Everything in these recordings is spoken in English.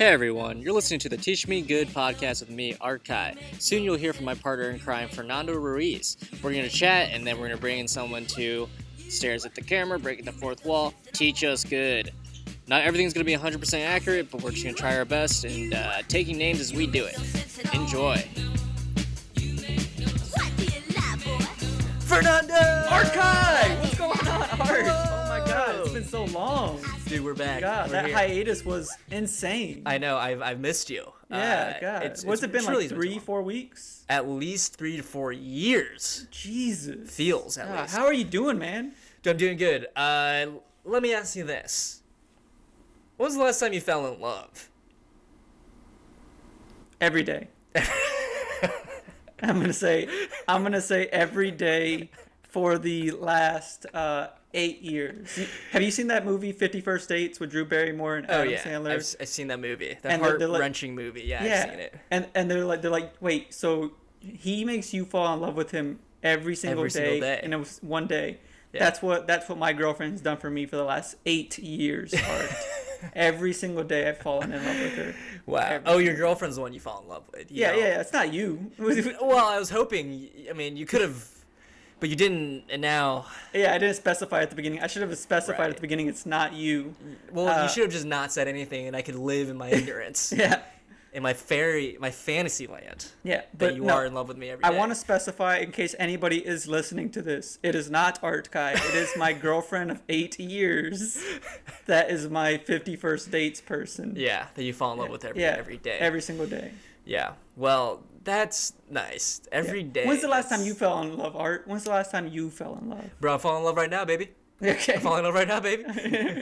Hey everyone, you're listening to the Teach Me Good podcast with me, Art Kai. Soon you'll hear from my partner in crime, Fernando Ruiz. We're going to chat and then we're going to bring in someone to stares at the camera, breaking the fourth wall, teach us good. Not everything's going to be 100% accurate, but we're just going to try our best and uh, taking names as we do it. Enjoy. Fernando! Art Kai! What's going on, Art? Been so long. Dude, we're back. God, We're that here. hiatus was insane. I know, I've, I've missed you. yeah, Uh, God. it's- What's it's it been like? Three, long. four weeks? At least three to four years. Jesus. Feels, at God, least. how are you doing, man? Dude, I'm doing good. Uh, let me ask you this. When was the last time you fell in love? Every day. I'm gonna say, I'm gonna say every day for the last uh, eight years. Have you seen that movie Fifty First Dates with Drew Barrymore and Oh yeah, Sandler? I've, I've seen that movie. That And they're- they're heart like- wrenching movie. Yeah, yeah, I've seen it. and and they're like they're like wait, so he makes you fall in love with him every single, Every day, single day. and it was one day. Yeah. That's what that's what my girlfriend's done for me for the last eight years. Every single day I've fallen in love with her. Wow. Every Oh, your girlfriend's the one you fall in love with. Yeah, know. yeah, yeah, it's not you. Well, I was hoping. I mean, you could have, but you didn't, and now. yeah, I didn't specify at the beginning. I should have specified Right. at the beginning. It's not you. Well, Uh, you should have just not said anything, and I could live in my ignorance, Yeah, in my fairy, my fantasy land. yeah. That But you no, are in love with me every day. I want to specify in case anybody is listening to this. It is not Art Kai. It is my girlfriend of eight years. That is my fifty-first dates person. Yeah, that you fall in love with every yeah, every day. Every single day. Yeah. Well, that's nice. Every day. When's the last time you fell in love, Art? When's the last time you fell in love? Bro, I'm falling in love right now, baby. Okay. I'm falling in love right now, baby.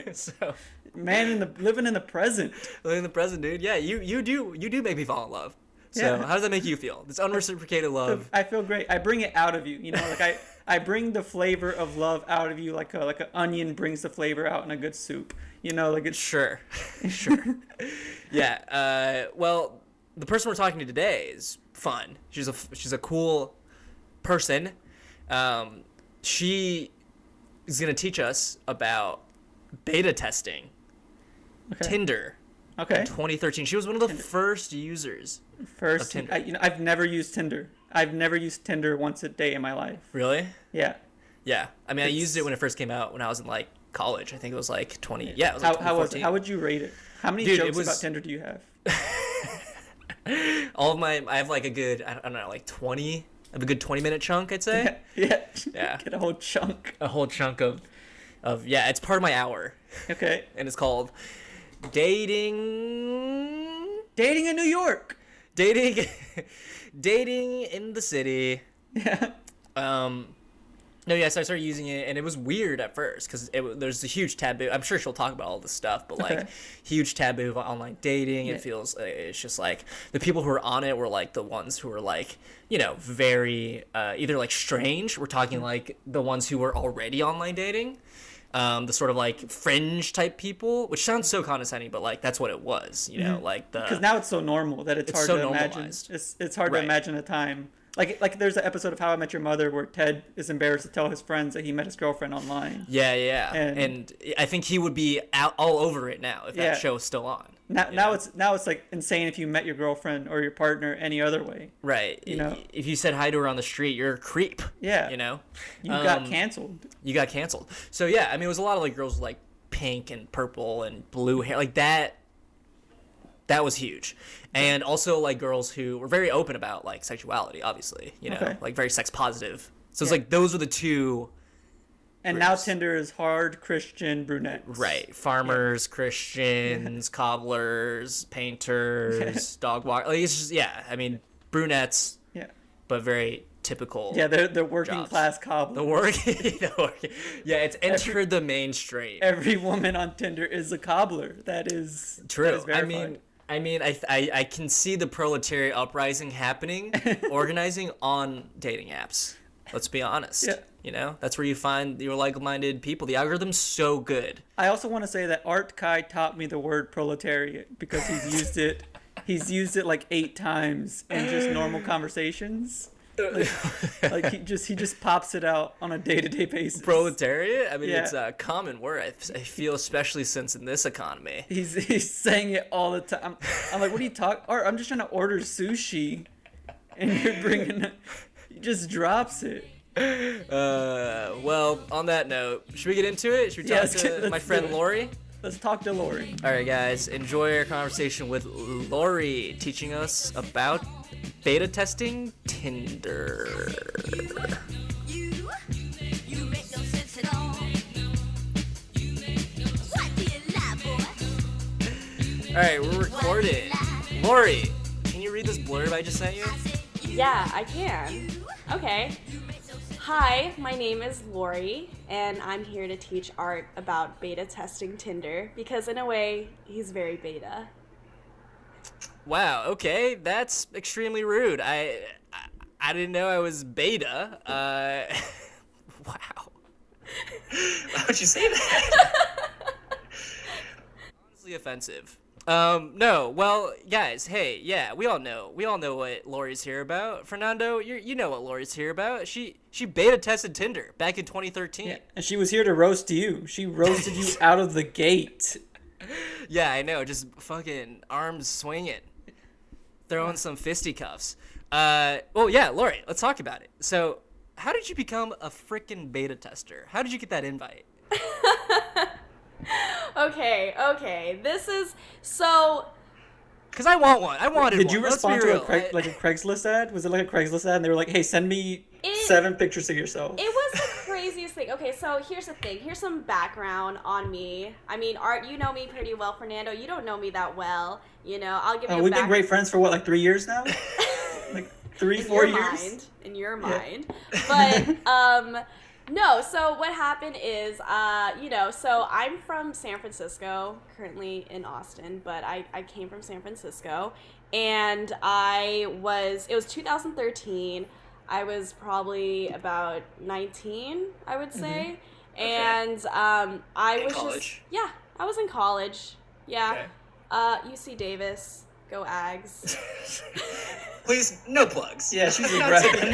so, Man in the living in the present. living in the present, dude. Yeah, you you do you do make me fall in love. So, Yeah. how does that make you feel? This unreciprocated love. I feel great. I bring it out of you. You know, like I, I bring the flavor of love out of you, like a like an onion brings the flavor out in a good soup. You know, like it's Sure, sure. yeah. Uh, well, the person we're talking to today is fun. She's a she's a cool person. Um, she is gonna teach us about beta testing okay. Tinder okay. in 2013. She was one of the first users. First, Tinder. I, you know, I've never used Tinder. I've never used Tinder once a day in my life. Really? Yeah. Yeah. I mean, I used it when it first came out when I was in like college. I think it was like 20. Yeah. It was How, like how was it? How would you rate it? How many Dude, jokes was- about Tinder do you have? All of my I have like a good I don't know like 20. I have a good 20 minute chunk, I'd say. yeah. Yeah. Get a whole chunk. a whole chunk of of yeah it's part of my hour Okay. and it's called dating Dating in New York. dating dating in the city Yeah. um no yes i started using it and it was weird at first because there's a huge taboo i'm sure she'll talk about all this stuff but like Okay. huge taboo of online dating it feels uh, it's just like the people who were on it were like the ones who were like you know very uh, either like strange we're talking Mm-hmm. like the ones who were already online dating um, the sort of like fringe type people which sounds so condescending but like that's what it was you know like the Because now it's so normal that it's, It's hard so to imagine. normalized. It's it's hard Right. to imagine a time like like there's an episode of How I Met Your Mother where Ted is embarrassed to tell his friends that he met his girlfriend online. yeah yeah And- and, i think he would be out all over it now if Yeah. that show is still on Now now know? it's now it's like insane if you met your girlfriend or your partner any other way. Right. You know? if you said hi to her on the street, you're a creep. Yeah. You know, You got Um, canceled. you got canceled. So yeah, I mean, it was a lot of like girls with, like pink and purple and blue hair, like that. That was huge, and also like girls who were very open about like sexuality, obviously. You know, Okay. like very sex positive. So it's Yeah. like those were the two. And now groups. Tinder is hard Christian brunettes. Right. Farmers, Christians, cobblers, painters, dog walk. Like it's just yeah. I mean, brunettes, Yeah. but very typical. Yeah, they're the working Jobs. class cobblers. The work, the work. Yeah, it's entered the mainstream. Every woman on Tinder is a cobbler. That is True. is I mean, I mean, I, I, I can see the proletariat uprising happening, organizing on dating apps. Let's be honest. Yeah. You know, that's where you find your like-minded people. The algorithm's so good. I also want to say that Art Kai taught me the word proletariat because he's used it. He's used it like eight times in just normal conversations. Like he just he just pops it out on a day to day basis. Proletariat? I mean, Yeah. it's a common word. I, feel, especially since in this economy. He's he's saying it all the time. I'm, I'm like, what are you talking? Or I'm just trying to order sushi, and you're bringing. it- He just drops it. Uh, well, on that note, should we get into it? Should we talk get- to my friend. Lori? Let's talk to Lori. All right, guys, enjoy our conversation with Lori teaching us about beta testing Tinder. All right, we're recording. Lori, can you read this blurb I just sent you? Yeah, I can. Okay. Hi, my name is Lori, and I'm here to teach Art about beta testing Tinder because, in a way, he's very beta. Wow. Okay, that's extremely rude. I I, I didn't know I was beta. Uh, wow. Why would you say that? Honestly offensive. Um, no. Well, guys, hey, yeah, we all know. We all know what Lori's here about. Fernando, you you know what Lori's here about. She she beta tested Tinder back in 2013. Yeah, and she was here to roast you. She roasted you out of the gate. Yeah, I know. Just fucking arms swinging, throwing some fisticuffs. Uh, well, yeah, Lori, let's talk about it. So, how did you become a freaking beta tester? How did you get that invite? Okay, okay. This is so. Because I want one. I wanted Did one. you Let's respond to a real. Craig, like a Craigslist ad? Was it like a Craigslist ad? And they were like, "Hey, send me It- seven pictures of yourself." It was the craziest thing. Okay, so here's the thing. Here's some background on me. I mean, Art, you know me pretty well. Fernando, you don't know me that well. You know, I'll give you Uh, a we've been great friends for what, like three years now? like three, in four your years. mind in your mind but um no so what happened is uh you know so i'm from san francisco currently in austin but i i came from san francisco and i was it was 2013 i was probably about 19 i would say. And um i In was college? just yeah i was in college. Yeah. Okay. uh uc davis go ags Please, no plugs. Yeah, she's Not repping,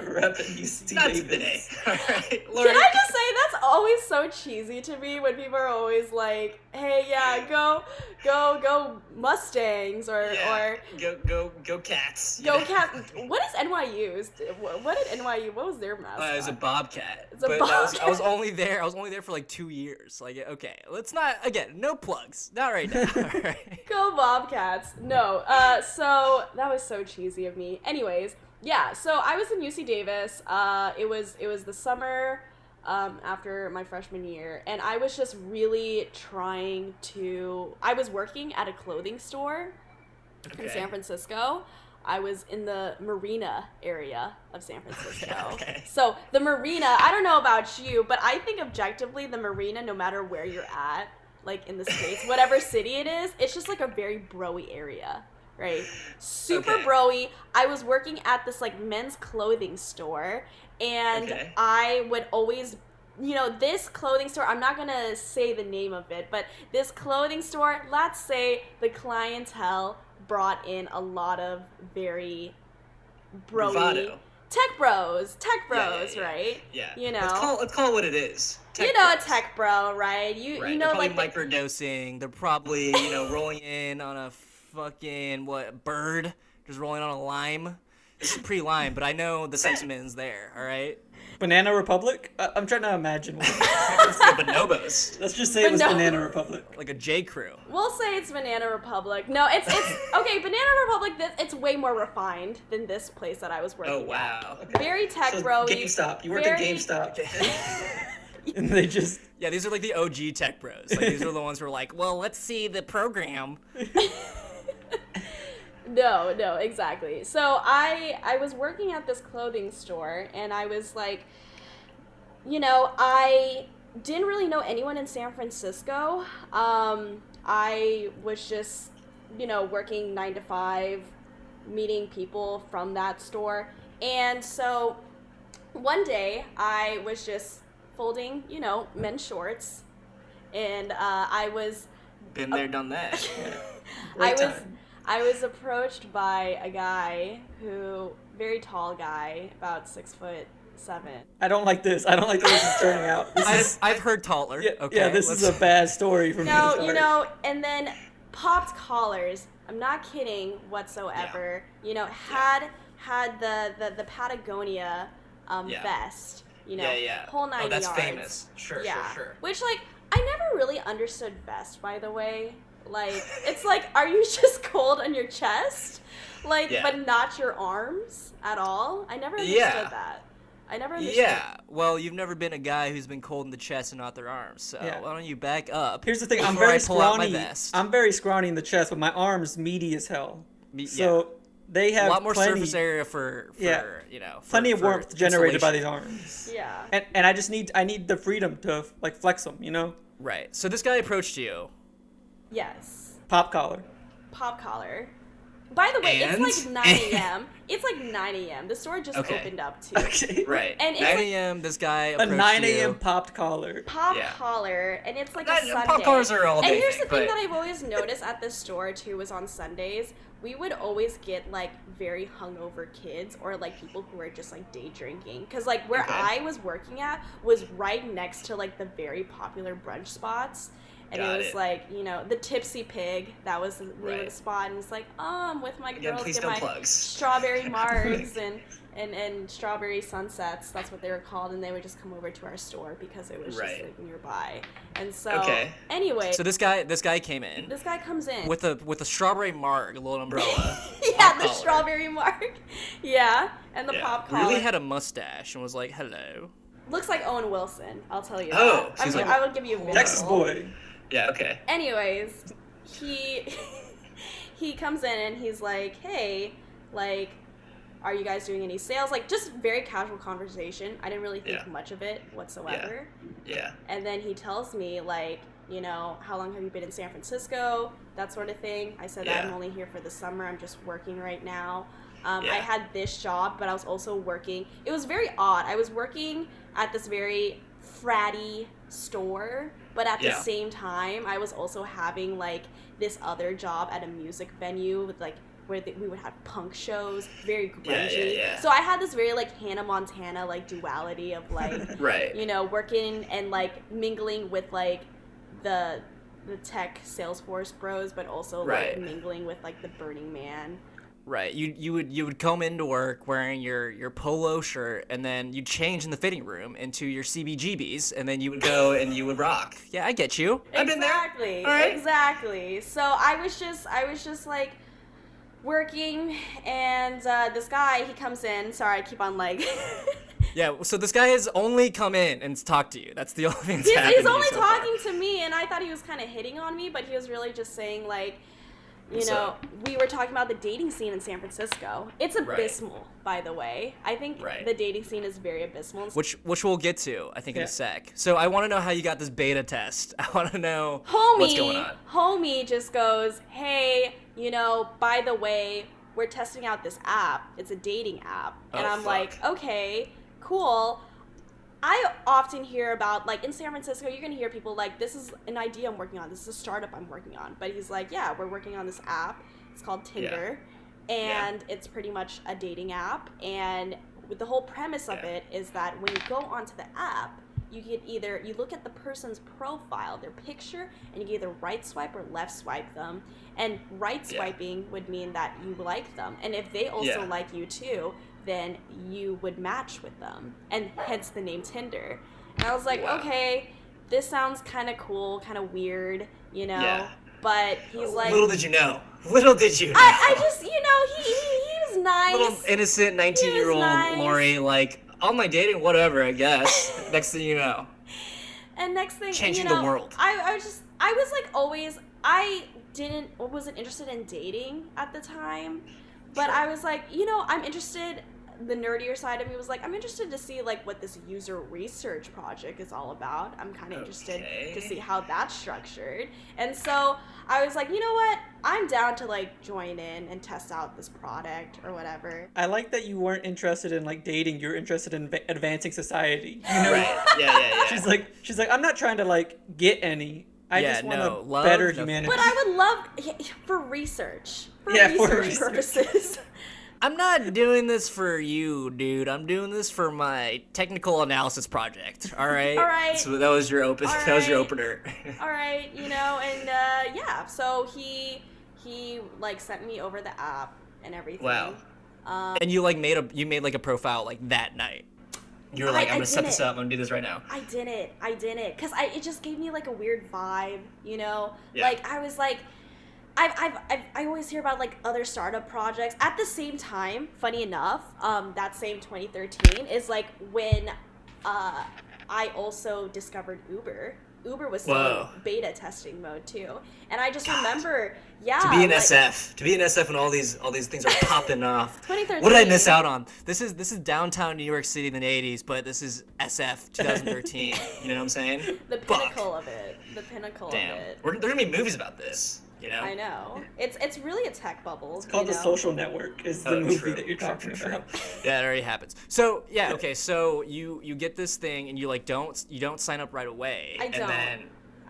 repping UC Not Davis. All right, Lori. Can I just say that's always so cheesy to me when people are always like, "Hey, yeah, go, go, go Mustangs," or Yeah, or go go go cats. go know? Cap. What is NYU's? What did NYU? What was their mascot? Uh, it was a bobcat. It's a But I was, I was only there. I was only there for like two years. Like, okay, let's not again. No plugs. Not right now. All right. Go Bobcats. No. Uh, so that was so cheesy of me. Anyways, yeah. So I was in UC Davis. Uh, it was it was the summer um, after my freshman year, and I was just really trying to. I was working at a clothing store in San Francisco. I was in the marina area of San Francisco. Okay. So the marina, I don't know about you, but I think objectively the marina, no matter where you're at, like in the States, whatever city it is, it's just like a very broy area. Right? Super Okay. broy. I was working at this like men's clothing store and Okay. I would always you know, this clothing store, I'm not gonna say the name of it, but this clothing store, let's say the clientele brought in a lot of very broy Bravado. Tech bros, tech Yeah, yeah, bros, yeah. right? Yeah. You know. Let's call, let's call it what it is. Tech you know, bros. a tech bro, right? You Right, you they're know, Probably like microdosing. They're probably you know rolling in on a fucking what bird, just rolling on a lime. This is pre-lime, but I know the sentiment is there. All right. Banana Republic? I- I'm trying to imagine. What Let's go bonobos. Let's just say it was But. Banana Republic. Like a J Crew. We'll say it's Banana Republic. No, it's it's okay. Banana Republic. This, it's way more refined than this place that I was working. Oh at. wow. Very tech So bro. GameStop. You worked very- at GameStop. and they just Yeah, these are like the OG tech bros. Like these are the ones who are like, well, let's see the program. No, no, exactly. So I I was working at this clothing store and I was like you know, I didn't really know anyone in San Francisco. Um I was just, you know, working 9 to 5, meeting people from that store. And so one day I was just folding, you know, men's shorts and uh, I was Been there, done that. I was time. I was approached by a guy who, very tall guy, about six foot seven. I don't like this. I don't like the way this is turning out. This I've, is, I've heard taller. yeah, okay. yeah, this is let's- a bad story from No, the you know, and then popped collars. I'm not kidding whatsoever. You know, had had the the, the Patagonia um, Yeah. vest. You know, Yeah, yeah. whole nine Oh, that's yards. famous. Sure, yeah. sure, sure. Which like I never really understood vest. By the way, like it's like, are you just cold on your chest, like, Yeah. but not your arms at all? I never understood Yeah. that. I never understood. Yeah. Well, you've never been a guy who's been cold in the chest and not their arms. So Yeah. why don't you back up? Here's the thing. I'm very I pull out my scrawny. vest. I'm very scrawny in the chest, but my arms meaty as hell. Me- So they have a lot more plenty, surface area for, for Yeah. you know, for, plenty of for warmth generated by these arms. Yeah. And and I just need I need the freedom to like flex them. You know, Right. So this guy approached you. Yes. pop collar. Pop collar. By the way, And? it's like 9 a.m. it's like 9 a.m. The store just Okay. opened up too. Okay. Right. And it's 9 like a.m. This guy A 9 a.m. popped collar. pop Yeah. collar, and it's like That- a Sunday. pop collars are all day. And here's thing, the thing that I've always noticed at this store too was on Sundays we would always get like very hungover kids or like people who were just like day drinking because like where Okay. I was working at was right next to like the very popular brunch spots. And Got it was it. like, you know, the Tipsy Pig, that was the name of the Right. spot. And it's like, oh, I'm with my girls, please get my plugs. strawberry margs and, and, and strawberry sunsets. That's what they were called. And they would just come over to our store because it was Right. just like nearby. And so, Okay. anyway, So this guy this guy came in this guy comes in. with a with a strawberry mark, a little umbrella. yeah, the collar. strawberry mark. yeah, and the Yeah. pop collar. really had a mustache and was like, "Hello." Looks like Owen Wilson, I'll tell you Oh, that. I, she's mean, like, I would give you a. Texas boy. Yeah. Okay. anyways, he he comes in and he's like, "Hey, like, are you guys doing any sales?" Like, just very casual conversation. I didn't really think Yeah. much of it whatsoever. Yeah. yeah. And then he tells me like, you know, how long have you been in San Francisco? That sort of thing. I said Yeah. I'm only here for the summer. I'm just working right now. Um, I had this job, but I was also working. It was very odd. I was working at this very fratty store, but at the same time, I was also having like this other job at a music venue with like where the, we would have punk shows, very grungy. Yeah, yeah, yeah. So I had this very like Hannah Montana like duality of like Right. you know, working and like mingling with like the the tech Salesforce bros, but also Right. like mingling with like the Burning Man. Right. You you would you would come into work wearing your your polo shirt and then you'd change in the fitting room into your CBGBs and then you would go. Go and you would rock. Yeah, I get you. I've been there. exactly. All right. Exactly. So I was just I was just like working and uh, this guy he comes in sorry i keep on like Yeah. So this guy has only come in and talked to you. That's the only thing that's he's, happened he's to you only so far. talking to me and i thought he was kind of hitting on me but he was really just saying like you What's know we were talking about the dating scene in san francisco it's Right. abysmal by the way i think Right. the dating scene is very abysmal Which which we'll get to, I think, in a sec. So I want to know how you got this beta test. I want to know homie what's going on. homie just goes hey you know by the way we're testing out this app it's a dating app and Oh, i'm fuck. like okay cool i often hear about like in san francisco you're gonna hear people like this is an idea i'm working on this is a startup i'm working on but he's like yeah we're working on this app it's called tinder Yeah. and it's pretty much a dating app and with the whole premise of Yeah. it is that when you go onto the app you can either you look at the person's profile their picture and you can either right swipe or left swipe them and right Yeah. swiping would mean that you like them and if they also Yeah. like you too then you would match with them and hence the name tinder and i was like Wow. okay this sounds kind of cool kind of weird you know Yeah. but he's like Little did you know. Little did you know. I, I just you know he, he, he was nice Little innocent 19 year old nice. Lori, like, on my dating, whatever, I guess. Next thing you know. And next thing, Changing you the know, world. I, I was just, I was like always, I didn't, wasn't interested in dating at the time, but Sure. I was like, you know, I'm interested. The nerdier side of me was like, I'm interested to see like what this user research project is all about. I'm kind of interested to see how that's structured, and so I was like, you know what, I'm down to like join in and test out this product or whatever. I like that you weren't interested in like dating. You're interested in va- advancing society. You know, Right. Yeah, yeah, yeah. she's like, she's like, I'm not trying to like get any. I Yeah, just want no, a love, better humanity. But I would love for research. For Yeah, for research research. purposes. I'm not doing this for you, dude. I'm doing this for my technical analysis project. All right. All right. So that was your open. All That was your opener. all right you know and uh, yeah so he he like sent me over the app and everything Wow. um, and you like made a you made like a profile like that night. You were like, I- I'm gonna set this up. I'm gonna do this right now. i didn't i didn't because i it just gave me like a weird vibe you know Yeah. like i was like I've, I've, I've, I always hear about like other startup projects. At the same time, funny enough, um, that same 2013 is like when uh, I also discovered Uber. Uber was still Whoa. in beta testing mode too, and I just God. remember, yeah, to be an like, SF, to be an SF and all these all these things are popping off. 2013. What did I miss out on? This is this is downtown New York City in the '80s, but this is SF 2013. You know what I'm saying? The Fuck. pinnacle of it. The pinnacle Damn. of it. We're, there are gonna be movies about this. You know. I know. It's it's really a tech bubble. it's called you The know? Social Network. Is the Oh, movie true, that you're talking true, true. about? yeah, it already happens. So yeah, okay. So you you get this thing and you like don't you don't sign up right away. I and don't. then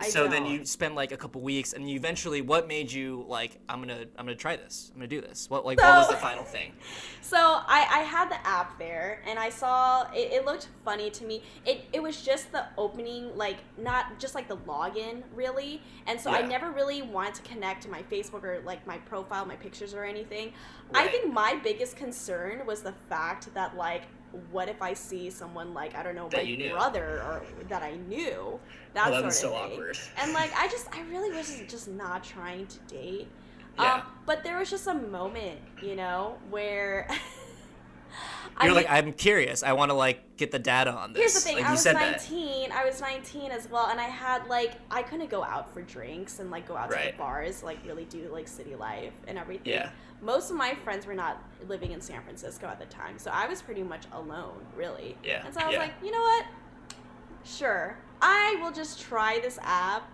I so then don't. you spend like a couple weeks and you eventually what made you like I'm gonna I'm gonna try this I'm gonna do this what like what was the final thing So I, I had the app there and I saw it, it looked funny to me. It, it was just the opening, like not just like the login really. And so I never really wanted to connect to my Facebook or like my profile, my pictures or anything. I think my biggest concern was the fact that like what if I see someone like I don't know That my brother or that I knew that Oh, sort was of so thing. awkward. And like I just I really was just not trying to date. Yeah. Um, but there was just a moment, you know, where you're I like I'm curious I want to like get the data on this Here's the thing. like I was said that 19. I was 19 as well, and I had like I couldn't go out for drinks and like go out to the bars, like really do like city life and everything. Yeah. Most of my friends were not living in San Francisco at the time, so I was pretty much alone, really. Yeah, And so I was yeah. like, you know what? Sure, I will just try this app.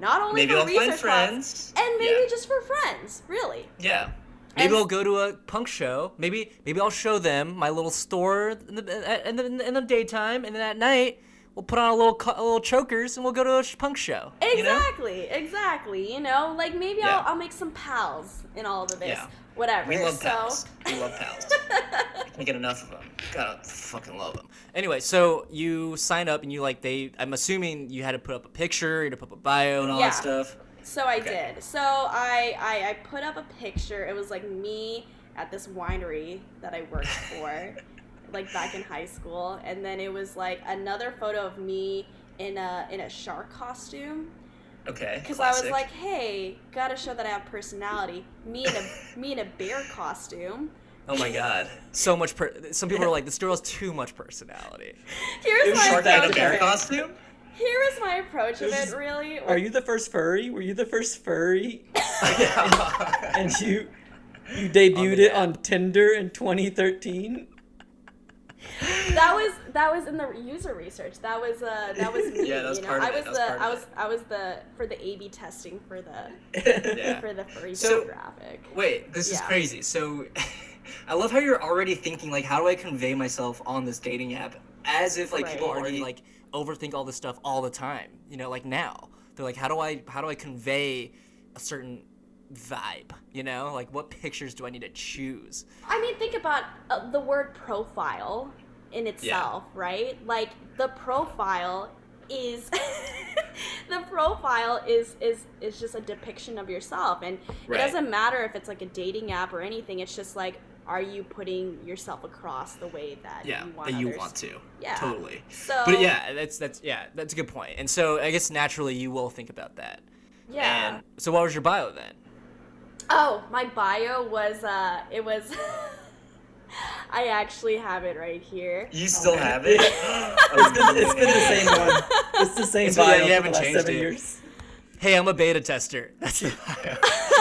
Not only Maybe for I'll research friends. class, and maybe Yeah. just for friends, really. Yeah. maybe And- I'll go to a punk show maybe maybe I'll show them my little store in the in the, in the daytime and then at night we'll put on a little a little chokers and we'll go to a punk show You know? Exactly, exactly. You know, like maybe Yeah. I'll, I'll make some pals in all of this. Yeah. Whatever. We love so, pals. We love pals. Can't get enough of them. Gotta fucking love them. Anyway, so you sign up and you like they. I'm assuming you had to put up a picture, you had to put up a bio and all Yeah. that stuff. So I Okay. did. So I, I I put up a picture. It was like me at this winery that I worked for, like back in high school, and then it was like another photo of me in a in a shark costume. Okay. Because I was like, hey, gotta show that I have personality. Me in a me in a bear costume. oh my god. So much. Per- Some people are like, this girl has too much personality. Here's It was my shark Shark in a bear costume? Here was my approach of it, it. is- Really, Are you the first furry? Were you the first furry? yeah. and you you debuted the it on Tinder in 2013. That was that was in the user research. That was uh that was me. Yeah, that was you know, part of I it, was was the of I was it. I was the for the A/B testing for the Yeah. for the furry So- demographic. Wait, this is crazy. So, I love how you're already thinking like, how do I convey myself on this dating app, as if like Right. people already like overthink all this stuff all the time. You know, like now they're like, how do I how do I convey a certain vibe? You know, like what pictures do I need to choose? I mean, think about uh, the word profile in itself, right? Like the profile is the profile is is is just a depiction of yourself and Right. it doesn't matter if it's like a dating app or anything it's just like are you putting yourself across the way that yeah you want that you others want to. Yeah. Totally. so But yeah, that's that's yeah, that's a good point. And so I guess naturally you will think about that. yeah And so what was your bio then? Oh, my bio was uh it was I actually have it right here. You still Okay. have it? It's been, it's been the same one. It's the same It's- yeah, bio you for the haven't last changed seven it. years. Hey, I'm a beta tester. That's the bio.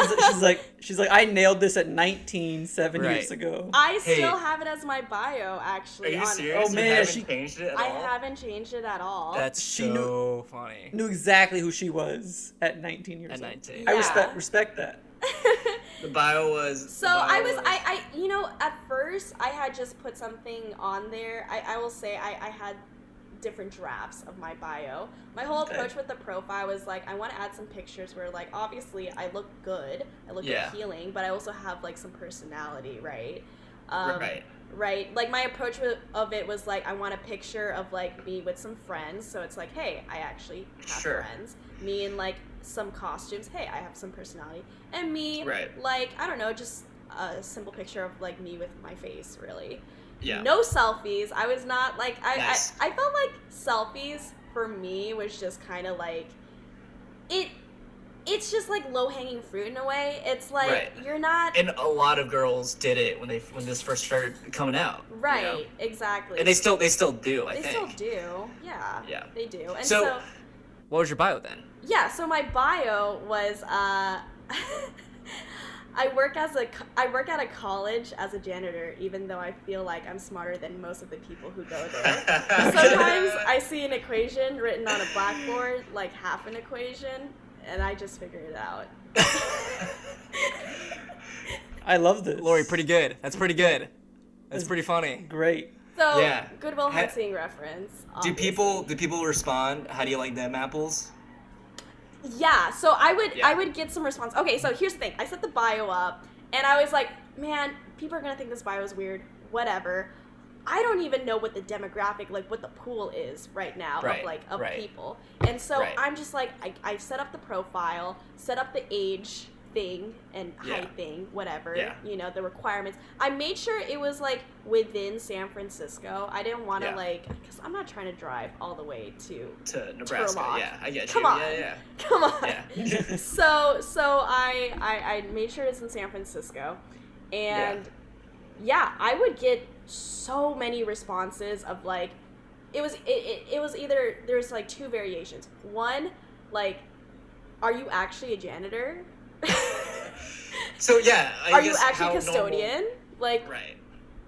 She's, she's like, she's like, I nailed this at 19, seven Right. years ago. I Hey. still have it as my bio actually. Are you on- serious? Oh, you man, haven't she- changed it at I all? haven't changed it at all. That's She so knew- funny. Knew exactly who she was at 19 years At old. 19. I Yeah. respect respect that. The bio was. So bio I was, I, I, you know, at first I had just put something on there. I, I will say I, I had different drafts of my bio. My whole Okay. approach with the profile was like I want to add some pictures where like obviously I look good, I look Yeah. appealing, but I also have like some personality, right? Um, right. Right like my approach with, of it was like i want a picture of like me with some friends so it's like hey i actually have Sure. friends me in like some costumes hey i have some personality and me Right. like i don't know just a simple picture of like me with my face really Yeah. no selfies i was not like i Nice. I, I felt like selfies for me was just kind of like it it's just like low hanging fruit in a way it's like Right. you're not And a lot of girls did it when they when this first started coming out. you right know? exactly And they still they still do. I They think. still do. Yeah. Yeah. They do. And So- so, What was your bio then? yeah, so my bio was uh I work as a I work at a college as a janitor even though I feel like I'm smarter than most of the people who go there. Sometimes I see an equation written on a blackboard, like half an equation, and I just figured it out. I love this. Lori, pretty good. That's pretty good. That's pretty funny. great. So, Yeah. Good Will Ha- Hunting reference. do people do people respond? How do you like them apples? Yeah, so I would Yeah. I would get some response. Okay, so here's the thing. I set the bio up and I was like, man, people are gonna think this bio is weird. Whatever. I don't even know what the demographic, like what the pool is right now Right, of like of right. people. And so Right. I'm just like I, I set up the profile, set up the age thing and Yeah. height thing, whatever. Yeah. You know, the requirements. I made sure it was like within San Francisco. I didn't want to Yeah. like because I'm not trying to drive all the way to To Nebraska. Turlock. Yeah, I get Come you. on. Yeah, yeah. come on. Yeah. so so I, I I made sure it's in San Francisco, and yeah, I would get so many responses of like, it was it, it, it was either there's like two variations. One, like, are you actually a janitor? So yeah, I are you actually custodian? Like, right.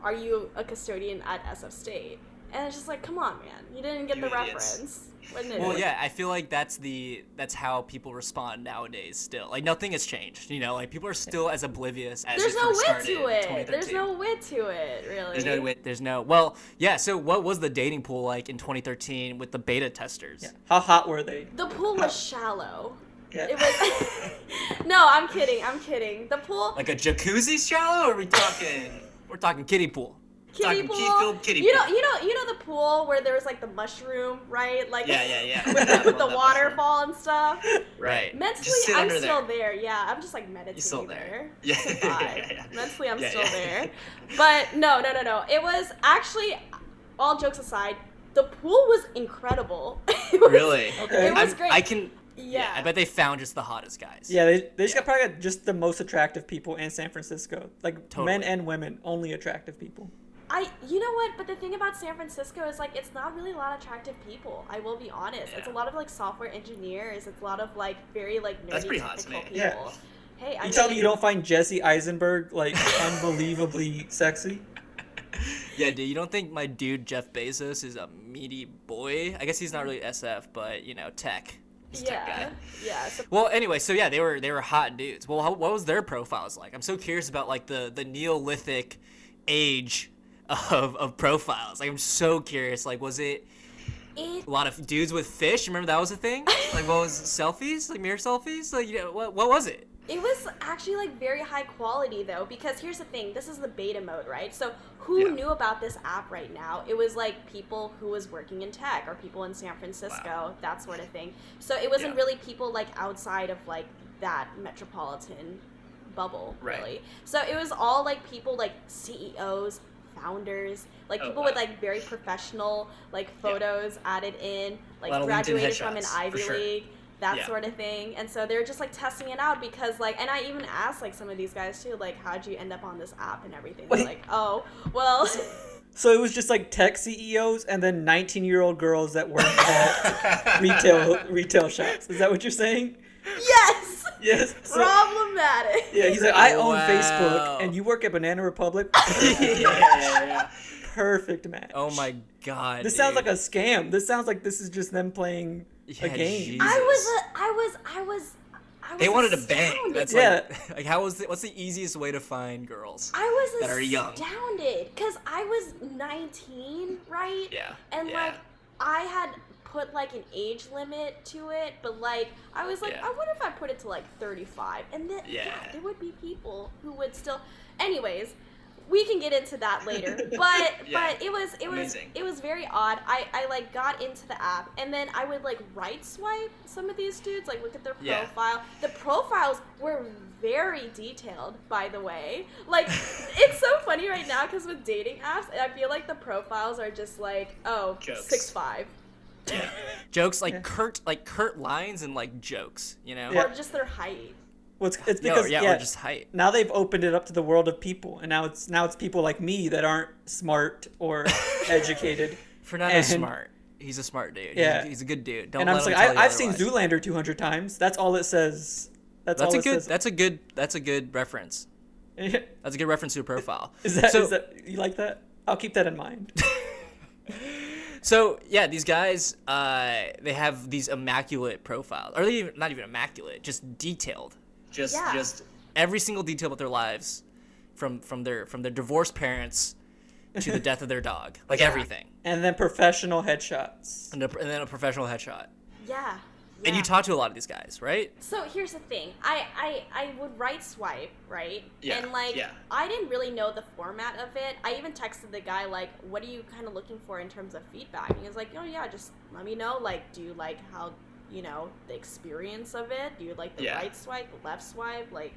are you a custodian at SF State? And it's just like, come on, man, you didn't get You the idiots. reference. Wasn't it? Well, yeah, I feel like that's the that's how people respond nowadays. Still, like nothing has changed. You know, like people are still as oblivious as There's it no first wit to it. There's no wit to it, really. There's no way. There's no. Well, yeah. So, what was the dating pool like in 2013 with the beta testers? Yeah. How hot were they? The pool was shallow. Yeah. It was. no, I'm kidding. I'm kidding. The pool, Like a jacuzzi shallow? Or are we talking? We're talking kiddie pool. Kiddie pool. key-filled kiddie you know, pool. you know, you know the pool where there was like the mushroom, right? Like Yeah, yeah, yeah. with the, with the that waterfall and stuff. Right. Mentally, I'm still there. there. Yeah, I'm just like meditating still there. there. Yeah, yeah, yeah, yeah. Mentally, I'm Yeah, still yeah. there. But no, no, no, no. It was actually, all jokes aside, the pool was incredible. It was- Really? Okay. It was I'm- great. I can. Yeah. I bet they found just the hottest guys. Yeah, they, they just got probably got just the most attractive people in San Francisco. Like men and women, only attractive people. I, you know what? But the thing about San Francisco is like it's not really a lot of attractive people. I will be honest. It's a lot of like software engineers. It's a lot of like very like nerdy That's pretty hot to technical me. Yeah. Hey, I You tell me you don't find Jesse Eisenberg like unbelievably sexy? Yeah, dude. You don't think my dude Jeff Bezos is a meaty boy? I guess he's not really SF, but you know, tech. He's a tech Yeah, guy. yeah. So Well, anyway, so yeah, they were they were hot dudes. Well, how, what was their profiles like? I'm so curious about like the the Neolithic age of of profiles. Like I'm so curious. Like, was it it a lot of dudes with fish? Remember that was a thing? Like, what was selfies? Like mirror selfies? Like, you know, what what was it? It was actually like very high quality though, because here's the thing: this is the beta mode, right? So who Yeah. knew about this app right now? It was like people who was working in tech or people in San Francisco, that sort of thing. So it wasn't Yeah. really people like outside of like that metropolitan bubble, Right. really. So it was all like people like CEOs, founders, like Oh, people wow. with like very professional like photos added in, like lot of LinkedIn graduated from an Ivy sure. League that Yeah. sort of thing. And so they're just like testing it out because like, and I even asked like some of these guys too, like, how'd you end up on this app and everything? They're like, oh, well, So it was just like tech CEOs and then 19 year old girls that work at retail retail shops. Is that what you're saying? Yes, Yes. So, problematic. yeah, he's like, I own Wow. Facebook and you work at Banana Republic. yeah, yeah, yeah. Perfect match. Oh my god. This sounds like a scam. This sounds like this is just them playing Yeah, a game. Jesus. I was, a, I was, I was. I was They wanted a bang. That's Yeah. like, like how was the, what's the easiest way to find girls? I was that are young. astounded because I was 19, right? Yeah, And yeah. like, I had put like an age limit to it, but like I was like, Yeah. I wonder if I put it to like 35, and then yeah. Yeah. there would be people who would still. Anyways, we can get into that later. But Yeah. but it was it was Amazing. it was very odd. I I like got into the app, and then I would like right swipe some of these dudes, like look at their profile. The profiles were very detailed, by the way. Like it's so funny right now because with dating apps, I feel like the profiles are just like oh Jokes. six five Jokes like Yeah. curt like curt lines and like jokes, you know? Yeah. or just their height. Well, it's, it's because or, yeah, yeah, or just height. now they've opened it up to the world of people, and now it's now it's people like me that aren't smart or educated. Fernando's And- smart. He's a smart dude. Yeah. He's, he's a good dude. Don't and I'm just like, I, I've seen otherwise. Zoolander 200 times. That's all it says. That's, That's all a it good. says. That's a good. That's a good reference. That's a good reference to a profile. that, so, is that you like that? I'll keep that in mind. So yeah, these guys, uh, they have these immaculate profiles, or they even, not even immaculate, just detailed. Just, Yeah. just Every single detail about their lives, from from their from their divorced parents to the death of their dog, like everything, And then professional headshots. and, a, and then a professional headshot. Yeah. And you yeah. talk to a lot of these guys, right? So here's the thing. I, I I would right swipe, right? Yeah, And like yeah. I didn't really know the format of it. I even texted the guy like, "What are you kind of looking for in terms of feedback?" And he was like, "Oh yeah, just let me know. Like, do you like how you know the experience of it? Do you like the Yeah. right swipe, the left swipe? Like,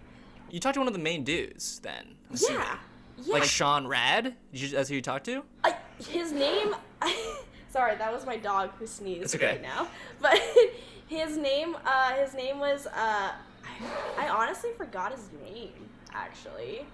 You talked to one of the main dudes, then. I'm assuming. yeah, yeah. Like Sean Rad. Did you, that's who you talked to? I, his name sorry that was my dog who sneezed okay. right now but his name uh his name was uh I, I honestly forgot his name actually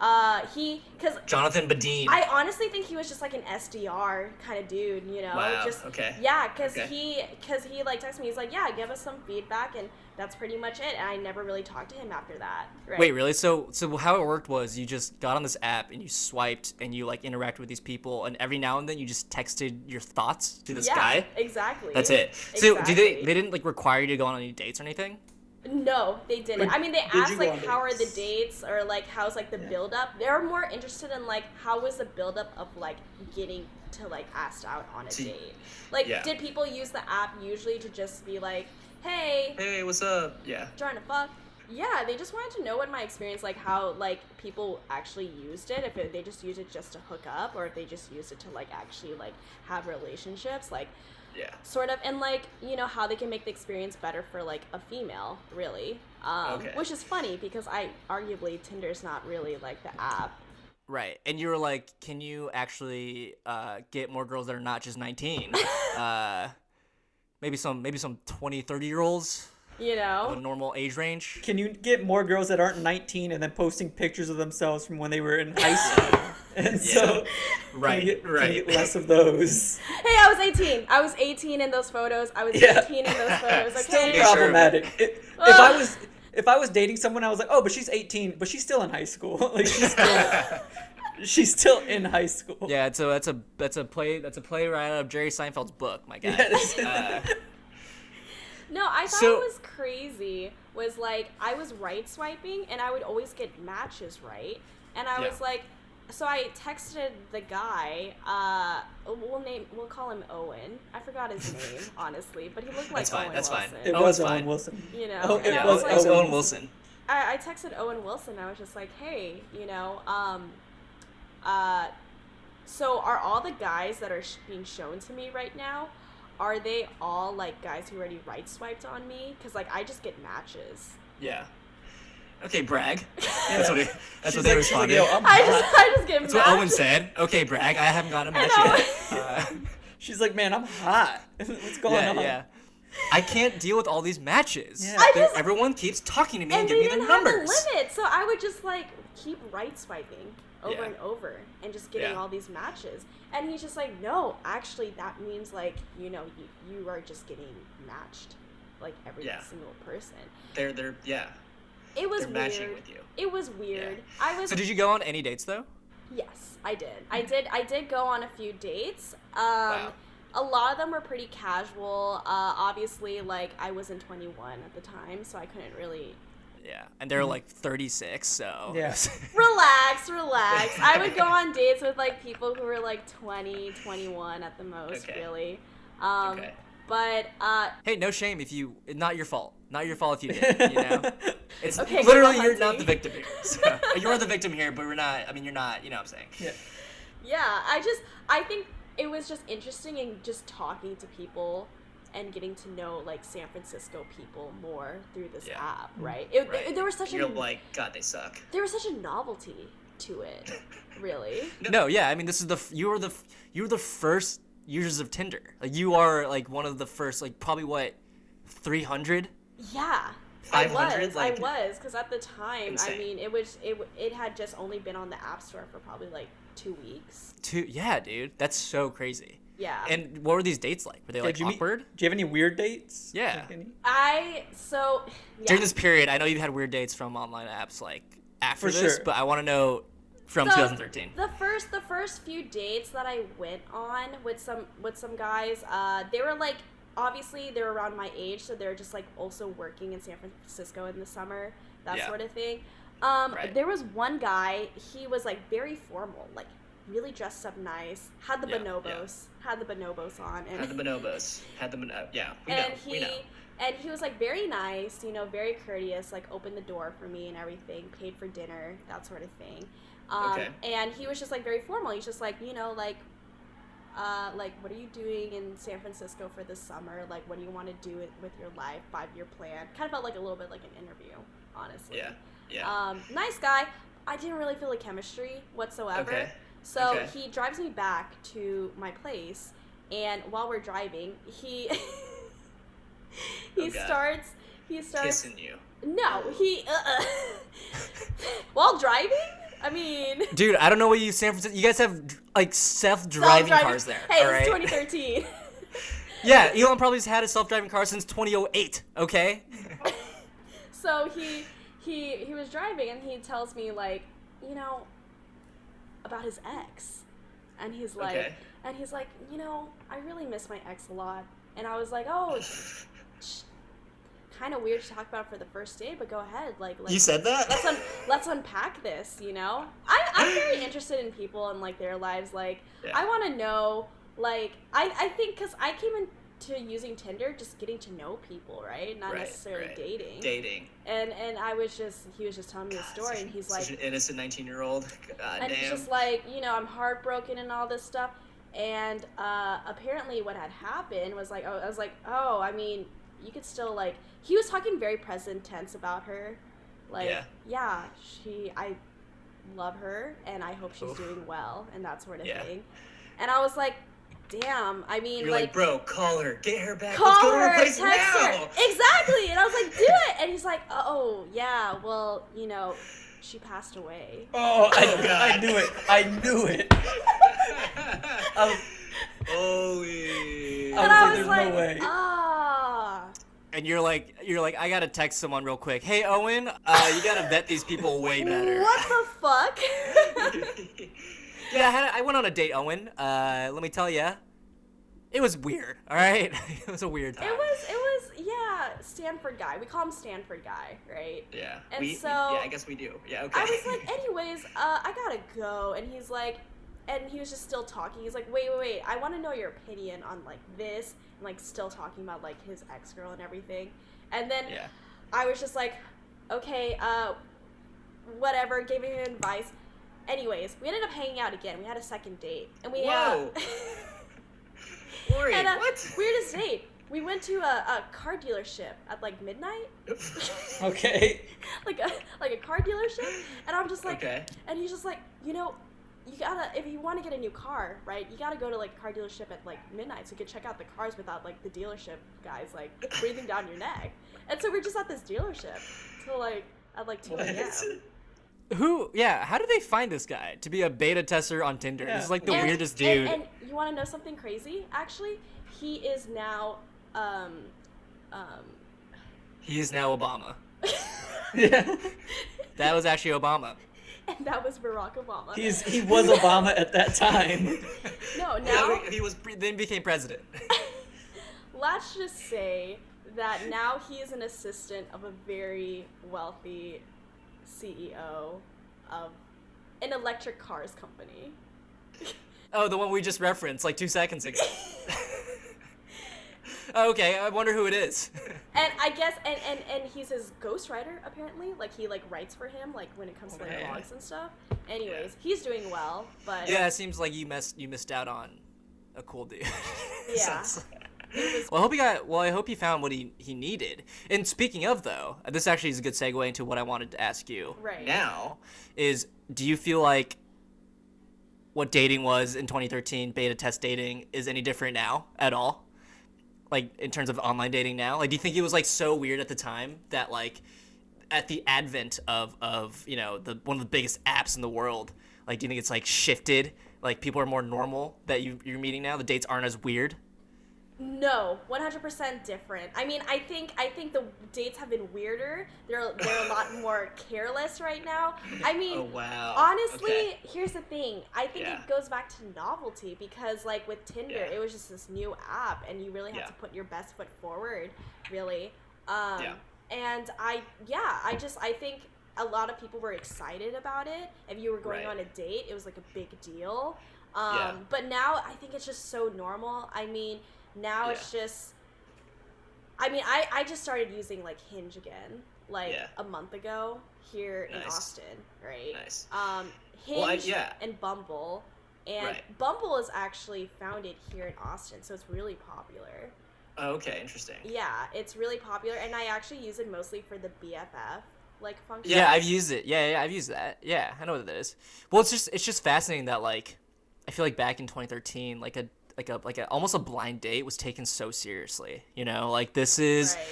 uh he because Jonathan Badeen. I honestly think he was just like an SDR kind of dude, you know. Wow, Just okay. Yeah, because Okay. he because he like texted me. He's like, yeah, give us some feedback, and that's pretty much it. And I never really talked to him after that. Right? Wait, really? So, so how it worked was you just got on this app and you swiped and you like interacted with these people, and every now and then you just texted your thoughts to this yeah, guy. Exactly. That's it. So, did they? They didn't like require you to go on any dates or anything? No, they didn't. But I mean, they asked like on how are the dates? dates or like how's like the Yeah. build up. They're more interested in like how was the build up of like getting to like asked out on a date. Like, yeah. did people use the app usually to just be like, hey, hey, what's up? Yeah. trying to fuck? Yeah, they just wanted to know what my experience like how like people actually used it. If it, they just used it just to hook up, or if they just used it to like actually like have relationships. Like Yeah. sort of and like you know how they can make the experience better for like a female really um, Okay. which is funny because i arguably tinder's not really like the app Right. And you were like, can you actually uh, get more girls that are not just 19? uh, maybe some, maybe some 20, 30 year olds you of a know normal age range. Can you get more girls that aren't 19 and then posting pictures of themselves from when they were in high school? and so, Right. can you get, can you right. get less of those? hey i was 18 i was 18 in those photos i was Yeah. 18 in those photos Still okay Yeah, sure. problematic. If, if I was if I was dating someone, I was like, oh, but she's 18, but she's still in high school. like she's still, she's still in high school. Yeah. So that's a that's a play that's a play right out of Jerry Seinfeld's book, my guy. Yes. Uh, no i thought So- it was crazy was like i was right swiping and i would always get matches right and i Yeah. was like so I texted the guy. Uh, we'll name. We'll call him Owen. I forgot his name, honestly, but he looked like That's fine, Owen that's fine. Wilson. It Oh, was Owen. Wilson. You know, Oh, it I was like, it was Owen Owen Wilson. I, I texted Owen Wilson. I was just like, hey, you know, um, uh, so are all the guys that are sh- being shown to me right now, are they all like guys who already right swiped on me? Because like I just get matches. Yeah. Okay, brag. That's what. He, that's what they like, she's like, responded. yo, I'm I just I just get that's matches. what Owen said. Okay, brag. I haven't got a match yet. Uh, She's like, man, I'm hot. What's going Yeah, on? yeah. I can't deal with all these matches. Yeah. Just- everyone keeps talking to me and, and giving they me didn't their have numbers. a limit, so I would just like keep right swiping over Yeah. and over and just getting Yeah. all these matches. And he's just like, no, actually, that means like you know you, you are just getting matched, like every Yeah. single person. they're they're yeah. It was They're weird. matching with you. It was weird. I was So did you go on any dates though? yes, I did. I did. I did go on a few dates. Um, Wow. A lot of them were pretty casual. Uh, obviously, like I wasn't 21 at the time, so I couldn't really Yeah, and they're like 36, so Yeah. relax, relax. I would go on dates with like people who were like 20, 21 at the most, Okay. really. Um, Okay. But uh, Hey, no shame if you. Not your fault. Not your fault if you did. You know. It's Okay, Literally, you're not the victim here. So, you are the victim here, but we're not. I mean, you're not. You know what I'm saying? Yeah. yeah, I just I think it was just interesting in just talking to people and getting to know like San Francisco people more through this Yeah. app, mm-hmm. right? It, Right. there was such You're a like, God, they suck. there was such a novelty to it, really. No, yeah. I mean, this is the you were the you were the first users of Tinder. Like you are like one of the first. Like probably what, three hundred. Yeah. I was, like- I was, because at the time, Insane. I mean, it was it it had just only been on the App Store for probably like two weeks. Two. Yeah, dude. That's so crazy. Yeah. And what were these dates like? Were they like did you meet- awkward? Do you have any weird dates? Yeah. Like I so yeah. During this period, I know you've had weird dates from online apps like after For this, sure. but I want to know from So, 2013. The first the first few dates that I went on with some with some guys, uh, they were like obviously they're around my age, so they're just like also working in San Francisco in the summer, that Yeah. sort of thing. Um, Right. There was one guy, he was like very formal, like really dressed up nice, had the Yeah, bonobos, had the bonobos on, and Had the bonobos. Had the bono- Yeah, we and know. he we know. and he was like very nice you know very courteous like opened the door for me and everything paid for dinner that sort of thing um, Okay. and he was just like very formal he's just like you know like uh, like what are you doing in san francisco for the summer like what do you want to do with, your life five year plan kind of felt like a little bit like an interview honestly Yeah. Yeah. um, nice guy i didn't really feel a chemistry whatsoever Okay. So Okay. he drives me back to my place, and while we're driving, he he Oh, starts he starts Kissing you. no he uh, while driving. I mean, Dude, I don't know what you San Francisco. You guys have like self-driving self-driving- cars there. Hey, all right? it's 2013. Yeah, Elon probably has had a self-driving car since 2008. Okay. so he he he was driving, and he tells me like, you know, about his ex, and he's like, Okay. and he's like, you know, I really miss my ex a lot, and I was like, oh. Kind of weird to talk about for the first date, but go ahead. Like, let's, You said that? let's un- let's unpack this. You know, I I'm very interested in people and like their lives. Like, Yeah. I want to know. Like, I I think because I came into using Tinder just getting to know people, right? Not Right, necessarily right. dating. Dating. And and I was just he was just telling me a story, and he's like, an innocent 19 year old. God and damn. he's just like, you know, I'm heartbroken and all this stuff. And uh, apparently, what had happened was like, oh, I was like, oh, I mean, you could still like. He was talking very present tense about her, like, Yeah. yeah, she, I love her, and I hope she's Oof. doing well, and that sort of Yeah. thing. And I was like, damn, I mean, You're like, bro, call her. Get her back. call Let's go to her, her place text now. her. Exactly. And I was like, do it. And he's like, oh, yeah, well, you know, she passed away. Oh, I, Oh, God. I knew it. I knew it. I, Holy. I and was I was "There's like, no way." ah. And you're like, you're like, I gotta text someone real quick. Hey, Owen, uh, you gotta vet these people way better. What the fuck? Yeah, I, had, I went on a date, Owen. Uh, let me tell you, it was weird. All right, it was a weird time. It was, it was, yeah, Stanford guy. We call him Stanford guy, right? yeah. And we, we- so- yeah, I guess we do. Yeah, okay. I was like, anyways, uh, I gotta go. And he's like, and he was just still talking. He's like, wait, wait, wait. I want to know your opinion on like this, and like still talking about like his ex girl and everything. And then yeah. I was just like, okay, uh, whatever. Gave him advice. Anyways, we ended up hanging out again. We had a second date, and we Whoa. uh, Worried. and, uh, what? weirdest date. We went to a, a car dealership at like midnight, okay. like a like a car dealership, and I'm just like, okay. and he's just like, you know, you gotta if you want to get a new car, right? You gotta go to like a car dealership at like midnight so you can check out the cars without like the dealership guys like breathing down your neck. And so we're just at this dealership till like at like two a.m. Who? Yeah. How did they find this guy to be a beta tester on Tinder? Yeah. This is like the And- weirdest and- dude. And, you want to know something crazy? Actually, he is now, um, um, He is now Obama. Yeah. That was actually Obama. and that was Barack Obama. He's he was Obama at that time. no, Now now he was then became president. let's just say that now he is an assistant of a very wealthy CEO of an electric cars company. oh, the one we just referenced like two seconds ago. Oh, okay, I wonder who it is. And I guess and, and and he's his ghostwriter apparently. Like he like writes for him like when it comes to like Okay. vlogs and stuff. Anyways, he's doing well, but yeah, it seems like you missed you missed out on a cool dude. Yeah. Sounds- well, I hope he got. Well, I hope he found what he he needed. And speaking of though, this actually is a good segue into what I wanted to ask you. right. Now, Is do you feel like what dating was in 2013, beta test dating, is any different now at all? Like in terms of online dating now, like do you think it was like so weird at the time that like at the advent of of you know the one of the biggest apps in the world, like do you think it's like shifted? Like people are more normal that you you're meeting now. The dates aren't as weird. No, one hundred percent different. I mean, I think I think the dates have been weirder. They're they're a lot more careless right now. I mean, oh wow. honestly, Okay. here's the thing. I think Yeah. it goes back to novelty because, like with Tinder, Yeah. it was just this new app, and you really had Yeah. to put your best foot forward, really. Um, Yeah. And I, yeah, I just I think a lot of people were excited about it. If you were going Right. on a date, it was like a big deal. Um, Yeah. But now I think it's just so normal. I mean, now it's just. I mean, I, I just started using like Hinge again, like Yeah. a month ago here in Austin, right? Nice. Um, Hinge Well, I- yeah. and Bumble, and Right. Bumble is actually founded here in Austin, so it's really popular. Oh, okay, interesting. Yeah, it's really popular, and I actually use it mostly for the BFF like function. Yeah, I've used it. Yeah, yeah, I've used that. Yeah, I know what that is. Well, it's just it's just fascinating that like I feel like back in 2013, like a like a like a almost a blind date was taken so seriously. You know, like this is Right.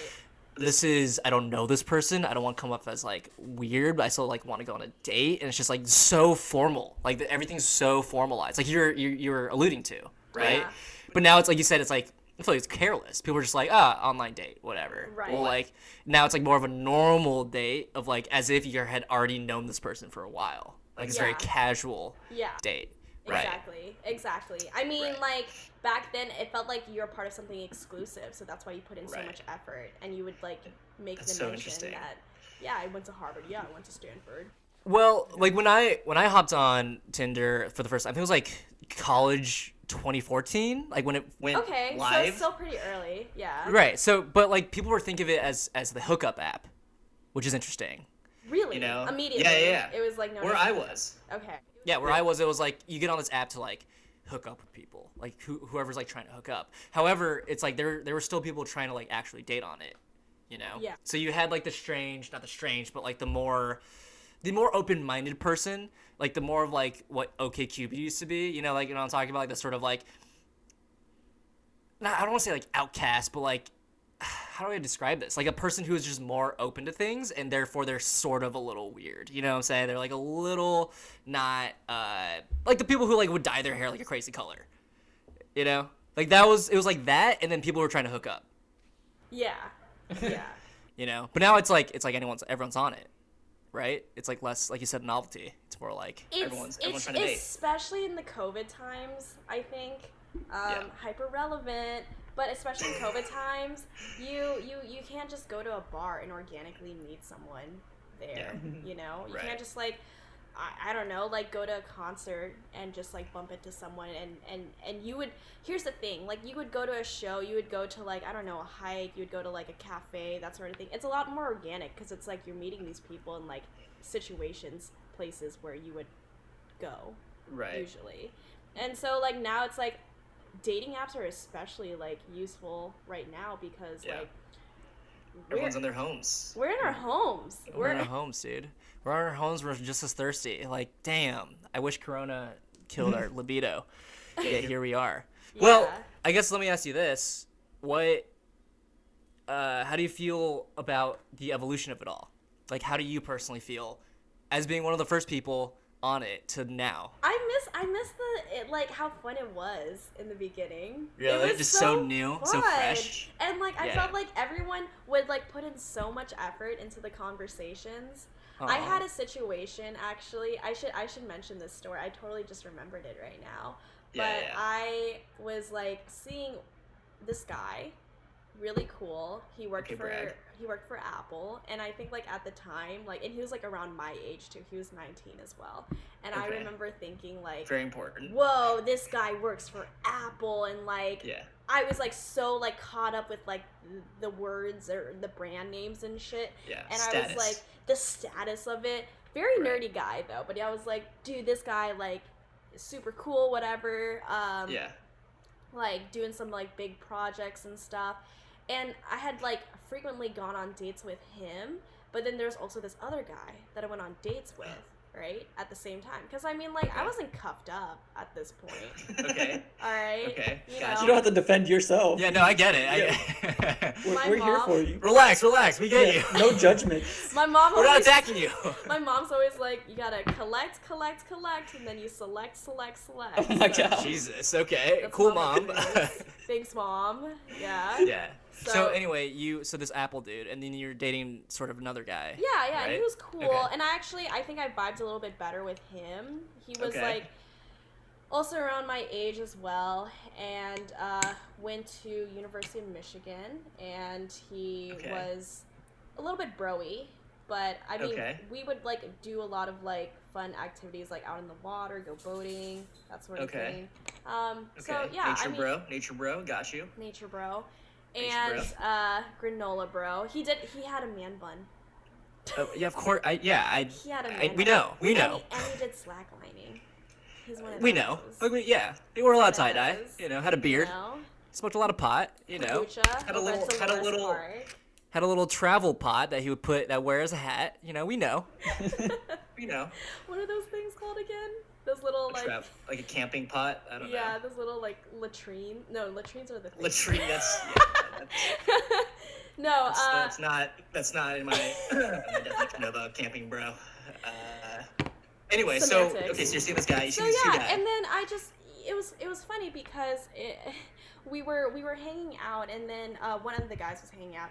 this is I don't know this person. I don't want to come up as like weird, but I still like want to go on a date, and it's just like so formal. Like everything's so formalized. Like you're you're, you're alluding to, right? Yeah. But now it's like you said, it's like I feel like it's careless. People are just like, ah, online date, whatever. Right. Well, like now it's like more of a normal date of like as if you had already known this person for a while. Like it's very casual Yeah. date. Right. Exactly. Exactly. I mean, Right. like back then, it felt like you're part of something exclusive, so that's why you put in so much effort, and you would like make That's the so mention that, yeah, I went to Harvard. Yeah, I went to Stanford. Well, like when I when I hopped on Tinder for the first time, I think it was like college 2014, like when it Went Okay, so live. it's still pretty early. Yeah. right. So, but like people were thinking of it as as the hookup app, which is interesting. Really? You know? Immediately. Yeah, yeah, yeah. It was like no. Where no, I no. was. Okay. Yeah, where I was, it was like you get on this app to like hook up with people, like who, whoever's like trying to hook up. However, it's like there there were still people trying to like actually date on it, you know. Yeah. So you had like the strange, not the strange, but like the more the more open-minded person, like the more of like what OkCupid used to be, you know, like you know what I'm talking about, like the sort of like. Not, I don't want to say like outcast, but like how do I describe this? Like a person who is just more open to things and therefore they're sort of a little weird. You know what I'm saying? They're like a little not uh like the people who like would dye their hair like a crazy color. You know? Like that was it was like that and then people were trying to hook up, Yeah. Yeah. you know? But now it's like it's like anyone's everyone's on it. Right? It's like less like you said novelty. It's more like It's, Everyone's- everyone's it's trying to date. especially in the COVID times, I think, um, Yeah. hyper relevant. But especially in COVID times, you you you can't just go to a bar and organically meet someone there. You know, you Right. can't just like. I, I don't know, like go to a concert and just like bump into someone and, and and you would here's the thing, like you would go to a show, you would go to like I don't know, a hike, you would go to like a cafe, that sort of thing. It's a lot more organic because it's like you're meeting these people in like situations, places where you would go Right. usually. And so like now it's like dating apps are especially like useful right now because Yeah. like Everyone's we're, in their homes. we're in our homes. we're in our homes, dude. We're in our homes. We're just as thirsty. Like, damn. I wish Corona killed our libido. Yet here we are. Well, I guess let me ask you this: What? Uh, how do you feel about the evolution of it all? Like, how do you personally feel as being one of the first people on it to now? I miss I miss the it, like how fun it was in the beginning. Really? It was Just so new, so fresh? And like I Yeah. felt like everyone would like put in so much effort into the conversations. I had a situation actually. I should I should mention this story. I totally just remembered it right now. But Yeah, yeah. I was like seeing this guy really cool. He worked Okay, for brag. he worked for Apple, and I think like at the time, like, and he was like around my age too. He was 19 as well, and I remember thinking like, Very important. whoa, this guy works for Apple, and like, Yeah. I was like so like caught up with like the words or the brand names and shit, Yeah. and Status. I was like the status of it. Very Right. nerdy guy though, but I was like, dude, this guy like is super cool, whatever. Um, yeah. like doing some like big projects and stuff. And I had like frequently gone on dates with him, but then there's also this other guy that I went on dates with, oh. right? At the same time. Because I mean, like, I wasn't cuffed up at this point. okay. All right. Okay, You gotcha. You don't have to defend yourself. Yeah, no, I get it. I, We're, we're here for you. relax, relax. We get Yeah, you. no judgment. My mom We're not attacking you. My mom's always like, you gotta collect, collect, collect, and then you select, select, select. Oh my So, God. Jesus. Okay. that's cool, mom. Thanks, mom. Yeah. yeah. So, So- anyway, you so this Apple dude, and then you're dating sort of another guy. Yeah, yeah, Right? he was cool. Okay. And I actually, I think I vibed a little bit better with him. He was Okay. like also around my age as well, and uh, went to University of Michigan, and he Okay. was a little bit broy. But I mean, we would like do a lot of like fun activities, like out in the water, go boating, that sort of thing. Um, Okay. so yeah, Nature I mean, bro. Nature bro. Got you. nature bro, and uh, granola bro. He did. He had a man bun. Oh, yeah, of course. I yeah. I. He had a man we bun. know. We And know. he- And he, did slacklining. He's one of We know. We, yeah, we wore a lot of tie dye. You know, had a beard, You know? smoked a lot of pot. You know, Kombucha Had a little- had a little- Park. had a little travel pot that he would put that wears a hat. You know, we know. we know, What are those things called again? Those little like. like a camping pot. I don't Yeah, know. Yeah, those little like latrine. No, latrines are the things. Latrine. That's. Yeah, that's, no, that's, uh, that's not. That's not in my, my definition of a camping bro. Uh, anyway, so okay, so you're seeing this guy. You so see this yeah, guy. and then I just it was it was funny because it, we were we were hanging out, and then uh, one of the guys was hanging out,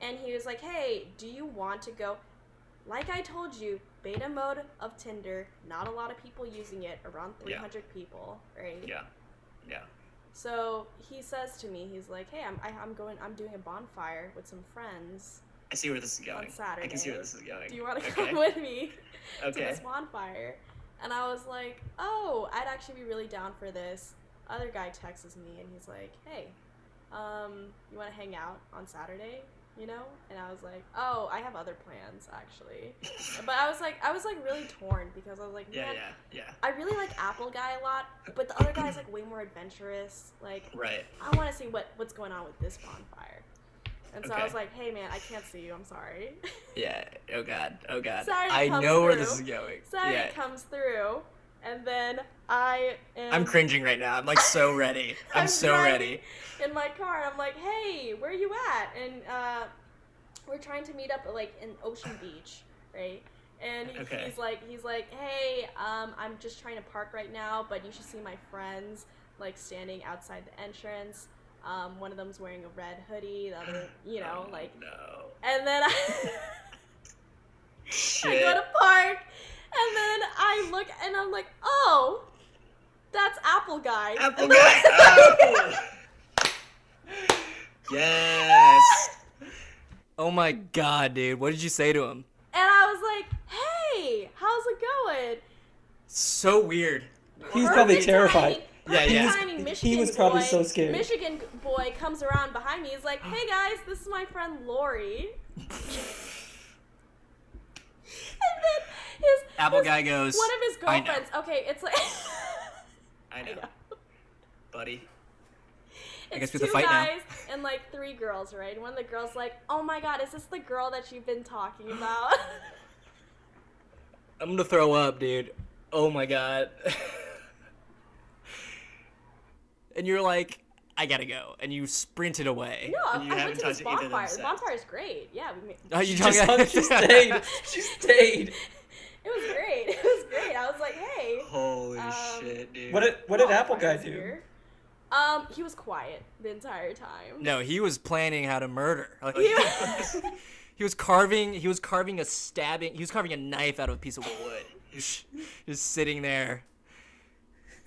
and he was like, "Hey, do you want to go?" Like I told you, beta mode of Tinder, not a lot of people using it, around Yeah. 300 people, right? yeah. Yeah. So he says to me, he's like, "Hey, I'm I, I'm going, I'm doing a bonfire with some friends. I see where this is going. On Saturday. I can see where this is going. Do you want to okay. come with me?" to Okay. this bonfire. And I was like, oh, I'd actually be really down for this. Other guy texts me and he's like, hey, um, you want to hang out on Saturday? You know? And I was like, oh, I have other plans actually. but I was like, I was like really torn because I was like, Yeah, man, yeah, yeah. I really like Apple guy a lot, but the other guy's like way more adventurous. Like, Right. I want to see what what's going on with this bonfire. And so I was like, hey man, I can't see you. I'm sorry. Yeah. Oh God. Oh God. Saturday I know where this is going. Sorry, yeah. comes through, and then I am. I'm cringing right now. I'm like so ready. I'm, I'm so ready. in my car. and I'm like, hey, where are you at? And uh, we're trying to meet up like in Ocean Beach, right? And he- Okay. he's like, he's like, hey, um, I'm just trying to park right now, but you should see my friends like standing outside the entrance. Um, one of them's wearing a red hoodie, the other, you know, Oh, like. No. And then I, I go to park, and then I look, and I'm like, oh, that's Apple guy. Apple guy. Oh! yes. Oh my God, dude. What did you say to him? And I was like, hey, how's it going? So weird. He's probably terrified. timing- Yeah, perfect yeah. timing, He was probably boy, so scared. Michigan boy comes around behind me. He's like, hey guys, this is my friend Laurie. and then his Apple his- guy goes. One of his girlfriends. Okay, it's like. I know. buddy. I It's guess we have two to fight now. guys and like three girls, right? And one of the girls like, "Oh my god, is this the girl that you've been talking about?" I'm gonna throw up, dude. Oh my God. and you're like, I gotta go, and you sprinted away. no, And you I went to this touched either of them bonfire. The bonfire is great. Yeah, we made, Oh, you She, don't just- she stayed. She stayed. It was great. It was great. I was like, "Hey." Holy Um, shit, dude. What did what did bonfire's Apple guy do? here. Um, he was quiet the entire time. No, he was planning how to murder. Like, He he was carving. He was carving a stabbing. He was carving a knife out of a piece of wood. Just, just sitting there.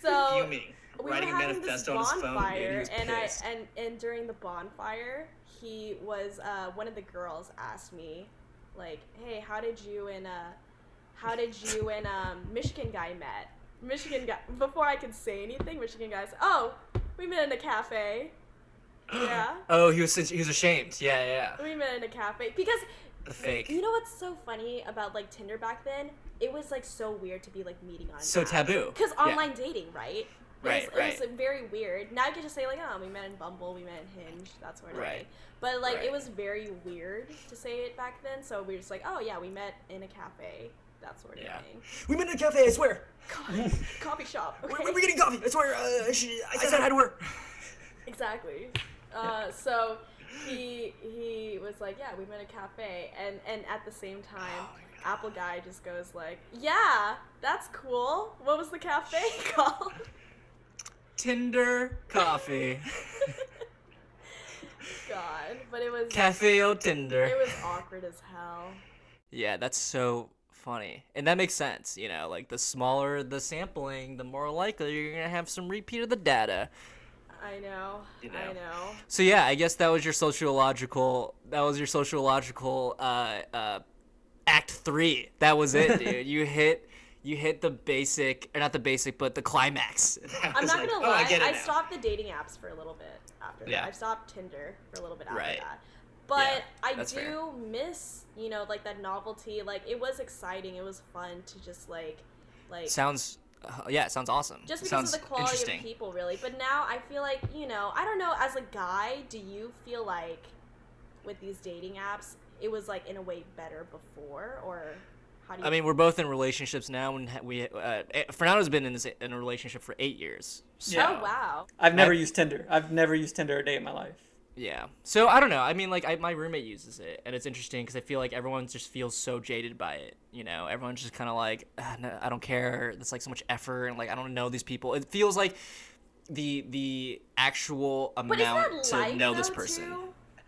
So Fuming. we writing were a having this manifesto on his phone, bonfire, dude. He was and I and and during the bonfire, he was uh, one of the girls asked me, like, "Hey, how did you and uh, how did you and um, Michigan guy met?" Michigan guy. Before I could say anything, Michigan guy said, "Oh, we met in a cafe." yeah, Oh, he was he was ashamed. Yeah, yeah. we met in a cafe because The fake. you know what's so funny about like Tinder back then? It was like so weird to be like meeting on So taboo. because Yeah. online dating, right? It Right, was, right. It was very weird. Now I can just say like, oh, we met in Bumble, we met in Hinge, that sort of Right. thing. But like, Right. it was very weird to say it back then. So we are just like, oh yeah, we met in a cafe, that sort of Yeah. thing. We met in a cafe. I swear. God, coffee shop. Okay. We're, we're getting coffee. I swear. Uh, she, I said hi to work. Exactly. Uh, so he he was like, yeah, we met at a cafe, and and at the same time, Apple guy just goes like, yeah, that's cool. What was the cafe called? Tinder coffee. God, but it was cafe o Tinder. it was awkward as hell. Yeah, that's so funny. And that makes sense, you know, like the smaller the sampling, the more likely you're going to have some repeat of the data. I know. You I know. know. So yeah, I guess that was your sociological that was your sociological uh uh act 3. That was it, dude. you hit you hit the basic or not the basic, but the climax. I'm not like, gonna oh, lie. I, I stopped the dating apps for a little bit after Yeah. that. I stopped Tinder for a little bit after Right. that. But Yeah, I do fair. miss, you know, like that novelty. Like it was exciting. It was fun to just like, like Sounds uh, yeah, it sounds awesome. just because sounds of the quality of people, really. But now I feel like, you know, I don't know. As a guy, do you feel like with these dating apps, it was like in a way better before, or how do you? I mean, we're both in relationships now, and we uh, eh, Fernando's been in this in a relationship for eight years. So, Yeah. oh wow. I've never I- used Tinder. I've never used Tinder a day in my life. Yeah. So I don't know. I mean, like, I, my roommate uses it, and it's interesting because I feel like everyone just feels so jaded by it. You know, everyone's just kind of like, "Ah, no, I don't care. It's like so much effort, and like I don't know these people. It feels like the the actual But is amount that to life know this person. too?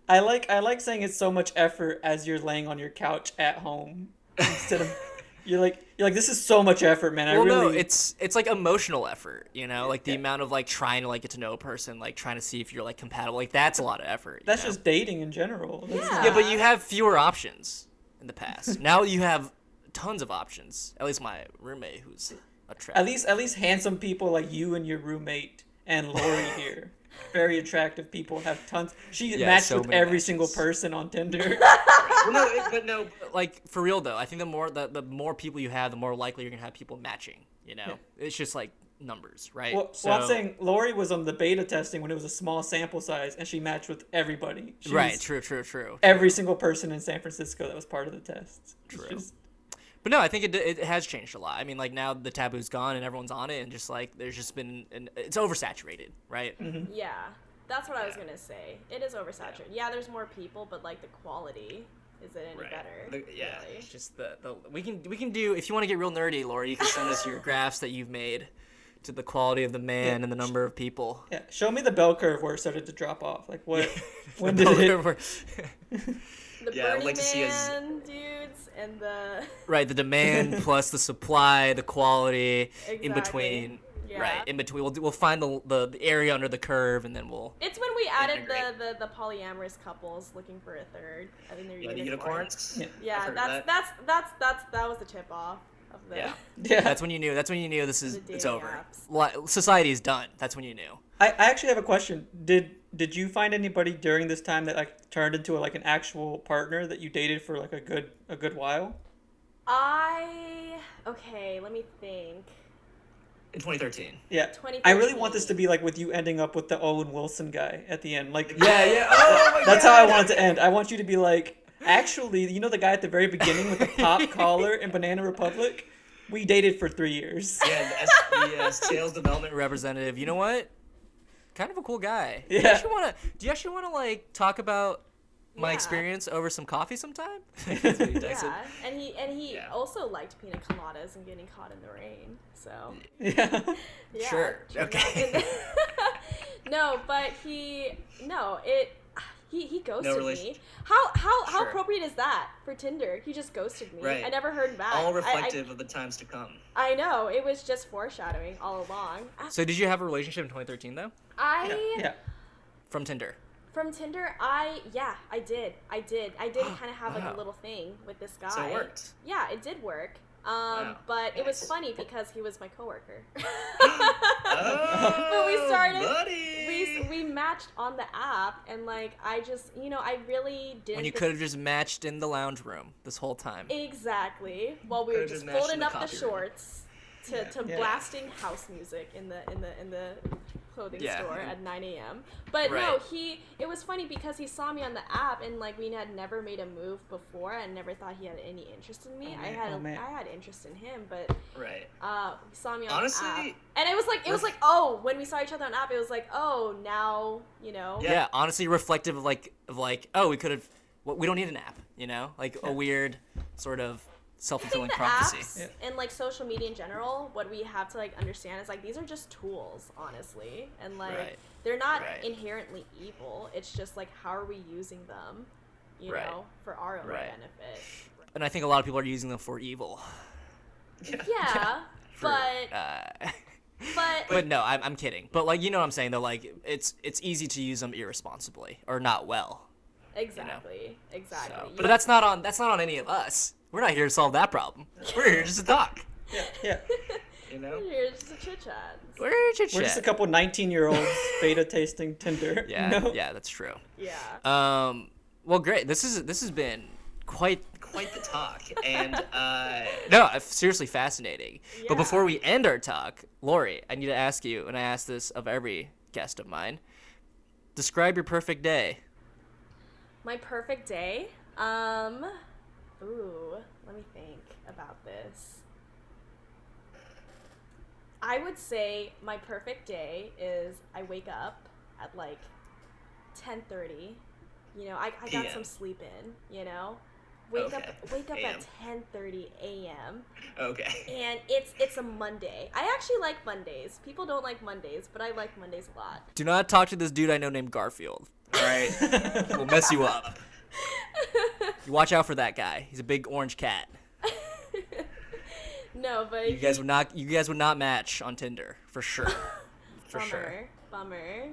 I like I like saying it's so much effort as you're laying on your couch at home instead of you're like you're like this is so much effort, man. I Well, really no, it's it's like emotional effort. You know, like the Yeah. amount of like trying to like get to know a person, like trying to see if you're like compatible. Like that's a lot of effort. that's know? just dating in general. That's- Yeah. Yeah, but you have fewer options in the past. now you have tons of options. At least my roommate, who's attractive. At least at least handsome people like you and your roommate and Laurie here. Very attractive people have tons. She Yeah, matched so with many every single person on Tinder. well, no, it, but no. like for real though, I think the more the, the more people you have, the more likely you're gonna have people matching. You know, it's just like numbers, right? well, well, I'm saying Laurie was on the beta testing when it was a small sample size, and she matched with everybody. She right, true, true, true. Every single person in San Francisco that was part of the test. It's True. just- But no, I think it, it has changed a lot. I mean, like now the taboo's gone and everyone's on it, and just like there's just been an, it's oversaturated, right? Mm-hmm. Yeah, that's what I was gonna say. It is oversaturated. Yeah, there's more people, but like the quality is it any Right. better? The- yeah. really? It's just the, the we can we can do if you want to get real nerdy, Laura, you can send us your graphs that you've made to the quality of the man Yeah. and the number of people. Yeah, show me the bell curve where it started to drop off. Like what? when did it? The Yeah, I would Burning like to see us- dudes and the right, the demand plus the supply, the quality in between. Yeah. Right, in between. We'll, we'll find the, the the area under the curve, and then we'll. It's when we added the, Integrate. the, the polyamorous couples looking for a third. I think they're Yeah, the unicorns. unicorns. Yeah. Yeah, that's that. that's that's that's that was the tip off of the Yeah. Yeah, That's when you knew. That's when you knew this is it's over. apps. Society is done. That's when you knew. I, I actually have a question. Did did you find anybody during this time that like turned into a, like an actual partner that you dated for like a good a good while? I okay, let me think. In 2013. Yeah. I really want this to be like with you ending up with the Owen Wilson guy at the end. Like Yeah, yeah. Oh that's God. how I want it to end. I want you to be like, actually, you know the guy at the very beginning with the pop collar in Banana Republic? We dated for three years. Yeah, the, S- the uh, sales development. Representative, you know what? Kind of a cool guy. Do Yeah. you actually want to? Do you actually want to like talk about my Yeah. experience over some coffee sometime? That's what. Yeah, and he and he Yeah. also liked pina coladas and getting caught in the rain. So Yeah. yeah, Sure, okay. no, but he no it. He he ghosted me. relationship. How how how Sure. appropriate is that for Tinder? He just ghosted me. Right. I never heard back. All I- reflective of the times to come. I, I know it was just foreshadowing all along. Uh, so did you have a relationship in 2013 though? I Yeah. From Tinder. from Tinder. I yeah, I did. I did. I did kind of have like Wow. a little thing with this guy. So it worked. Yeah, it did work. Um, Wow, but it was funny because he was my coworker. Oh, but we started. buddy. We we matched on the app, and like I just you know I really did. When you could have just matched in the lounge room this whole time. exactly while we were Could've just just folding up the coffee room. shorts to, to Yeah. blasting house music in the in the in the clothing Yeah. store at 9 a.m. But no, he it was funny because he saw me on the app and like we had never made a move before and never thought he had any interest in me. I had Oh, man. I had interest in him, but Right. uh, he saw me on Honestly, the app, and it was like it was ref- like oh when we saw each other on app, it was like oh now you know yeah. Yeah. honestly reflective of like of like oh we could have well, we don't need an app you know like Yeah. a weird sort of I think self-fulfilling the prophecy apps Yeah. and like social media in general, what we have to like understand is like these are just tools, honestly, and like Right. they're not Right. inherently evil. It's just like how are we using them, you Right. know, for our own Right. benefit. and I think a lot of people are using them for evil Yeah, for, but uh, but but no I'm, I'm kidding but like you know what I'm saying though like it's it's easy to use them irresponsibly or not well exactly, exactly. so. You- but that's not on that's not on any of us we're not here to solve that problem we're here just to talk Yeah. Yeah. You know. Here's just a chit chat. we're here to We're just a couple 19 year olds beta tasting Tinder. yeah No. yeah that's true Yeah. um well great this is this has been quite Quite the talk. And uh, No, seriously fascinating. But before we end our talk, Laurie, I need to ask you, and I ask this of every guest of mine. Describe your perfect day. My perfect day. Um, ooh, let me think about this. I would say my perfect day is I wake up at like 10:30. You know, I, I got PM. some sleep in, you know. Wake Okay. up wake up AM. at 10:30 a.m. okay. and it's it's a Monday. I actually like Mondays. People don't like Mondays, but I like Mondays a lot. Do not talk to this dude I know named Garfield. All right, we'll mess you up. You watch out for that guy. He's a big orange cat. No, but You guys would not. You guys would not match on Tinder for sure. For bummer, sure. bummer.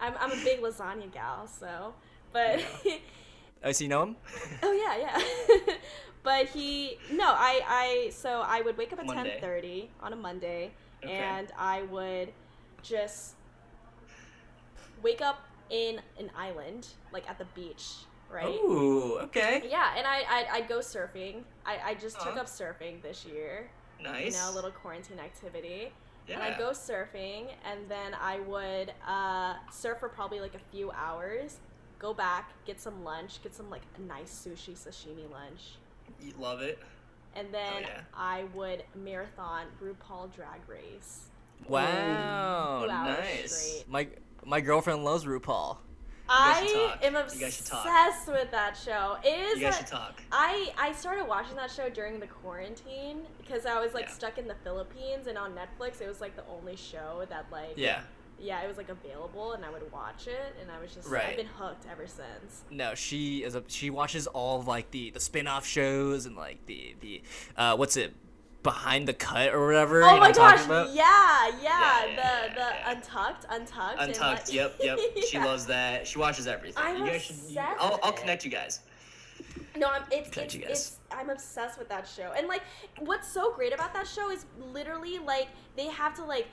I'm I'm a big lasagna gal, so but Oh, so you know him? oh yeah, yeah. but he no, I I so I would wake up at ten thirty on a Monday, Okay. and I would just wake up in an island, like at the beach, right? Ooh. Okay. Yeah, and I I'd, I'd go surfing. I, I just took Uh-huh. up surfing this year. Nice. You know, a little quarantine activity. Yeah. And I'd go surfing, and then I would uh, surf for probably like a few hours, go back, get some lunch, get some like a nice sushi sashimi lunch, You love it. and then yeah. I would marathon RuPaul Drag Race. Wow. Nice. straight. My my girlfriend loves RuPaul. I am You guys should talk. obsessed with that show. It is You guys should talk. I I started watching that show during the quarantine because I was like Yeah. stuck in the Philippines and on Netflix it was like the only show that like Yeah. yeah it was like available and I would watch it and I was just Right. I've been hooked ever since. No, she is a she watches all of like the the spin-off shows and like the the uh what's it behind the cut or whatever. Oh you know my what I'm talking gosh! about? Yeah, yeah, Yeah, the yeah, the yeah, yeah. untucked, untucked, Untucked. like- Yep. Yep. She Yeah. loves that. She watches everything. I'm you guys should. You, obsessed I'll, I'll connect you guys. No, I'm it's Catch it's, you guys. it's I'm obsessed with that show. And like what's so great about that show is literally like they have to like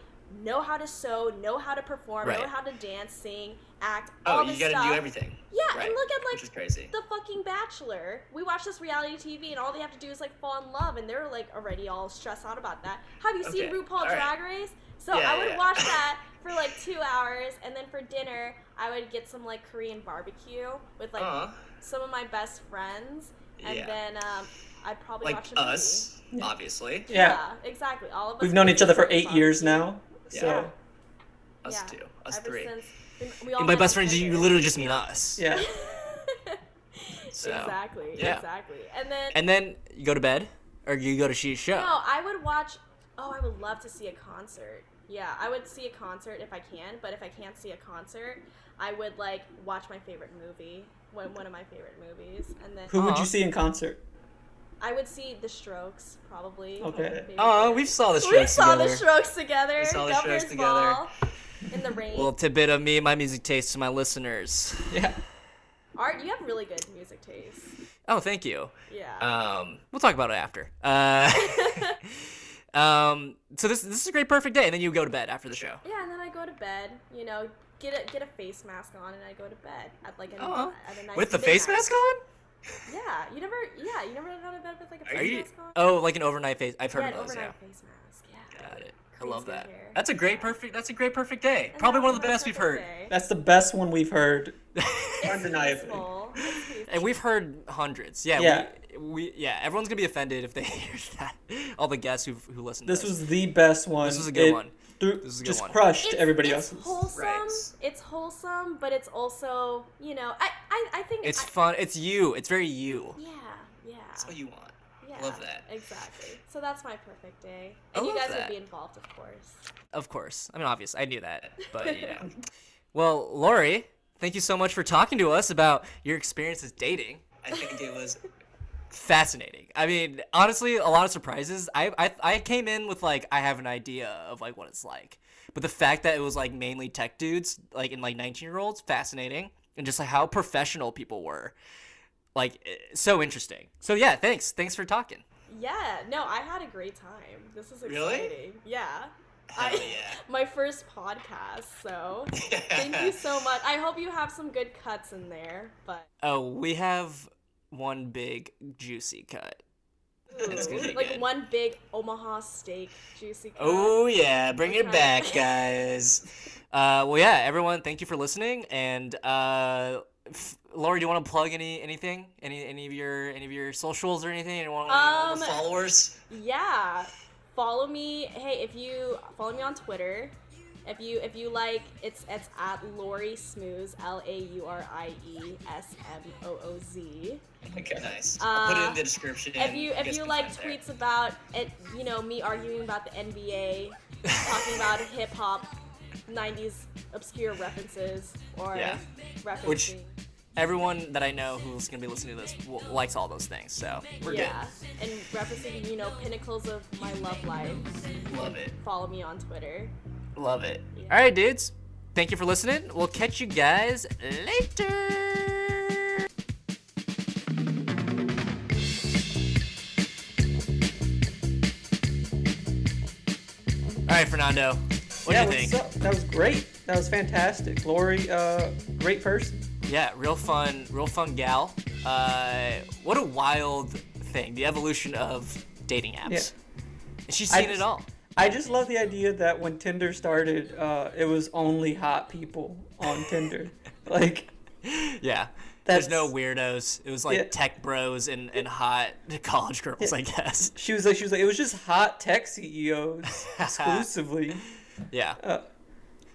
know how to sew, know how to perform, know how to dance, sing, act, Oh, all you gotta stuff. do everything. Yeah, Right. and look at Which is like crazy. the fucking Bachelor. We watch this reality TV and all they have to do is like fall in love and they're like already all stressed out about that. Have you seen RuPaul all right. Drag Race? So Yeah, I would yeah. watch that for like two hours and then for dinner I would get some like Korean barbecue with like Aw. some of my best friends and Yeah. then um, I'd probably Like watch a movie. us, obviously. Yeah. exactly. All of us. We've known each other for eight years now. Yeah. So, Us Yeah. two. Us Ever three. Since we, we all And by best on friends, you literally just mean us. yeah. So. exactly. Yeah. Exactly. And then And then you go to bed, or you go to see a show. No, I would watch. Oh, I would love to see a concert. Yeah, I would see a concert if I can, but if I can't see a concert, I would like watch my favorite movie, one one of my favorite movies, and then Who would you see in concert? I would see The Strokes probably. Okay. Oh, band. we saw the Strokes. we Strokes saw together. the Strokes together. We saw the Governor's Strokes together. Ball, in the rain. Little tidbit of me my music taste to my listeners. Yeah. Art, you have really good music taste. Oh, thank you. Yeah. Um, we'll talk about it after. Uh, um, so this this is a great perfect day, and then you go to bed after the show. yeah, and then I go to bed. You know, get a get a face mask on, and I go to bed at like a, Oh, at a nice with the face mask on? Yeah, you never. Yeah, you never gone to bed with like a Are face you? mask on. Oh, like an overnight face. I've heard yeah, of an those. overnight Yeah. face mask. Yeah. Got it. I love good that. hair. That's a great perfect. That's a great perfect day. And Probably that one of the best we've perfect heard. day. That's the best one we've heard. It's undeniably. peaceful. It's peaceful. And we've heard hundreds. Yeah. Yeah. We, we yeah. Everyone's gonna be offended if they hear that. All the guests who who listen. This to was the best one. This was a good It one. Threw- This is a good just one. crushed it's, everybody it's else's. wholesome. Right. It's wholesome, but it's also, you know, I, I, I think It's I, fun. It's you. It's very you. Yeah, yeah. That's what you want. yeah, love that. Exactly. So that's my perfect day, I and you love guys that. would be involved, of course. Of course. I mean, obvious. I knew that, but yeah. well, Laurie, thank you so much for talking to us about your experiences dating. I think it was Fascinating. I mean, honestly, a lot of surprises. I, I I came in with like I have an idea of like what it's like, but the fact that it was like mainly tech dudes, like in like nineteen year olds, fascinating, and just like how professional people were, like eh, so interesting. So yeah, thanks, thanks for talking. Yeah. No, I had a great time. This is exciting. Really? Yeah. hell I, yeah. my first podcast, so thank you so much. I hope you have some good cuts in there, but Oh, we have one big juicy cut. It's gonna be like good. one big Omaha steak juicy cut. Oh yeah, bring it back, guys. Uh, well, yeah, everyone, thank you for listening. And uh, f- Laurie, do you want to plug any anything, any any of your any of your socials or anything? You want Um, followers. Yeah. Follow me. Hey, if you follow me on Twitter, if you if you like, it's it's at Laurie Smooz, L A U R I E S M O O Z. Okay, nice. I'll put it in Uh, the description. If you if you like tweets about it, you know me arguing about the NBA, talking about hip hop, '90s obscure references, or Yeah. referencing. Which- Everyone that I know who's gonna be listening to this w- likes all those things, so we're good. yeah, and referencing you know pinnacles of my love life. Love it. Follow me on Twitter. Good. Love it. All right, dudes. Thank you for listening. We'll catch you guys later. All right, Fernando. What yeah, do you what's think? up? That was great. That was fantastic. Laurie, uh, great person. Yeah, real fun, real fun gal. Uh, what a wild thing, the evolution of dating apps. Yeah. And she's I seen it all. I just love the idea that when Tinder started, uh, it was only hot people on Tinder. Like, Yeah. There's no weirdos. It was like Yeah. tech bros and, and hot college girls, I guess. she was like, she was like, it was just hot tech CEOs exclusively. Yeah. Uh,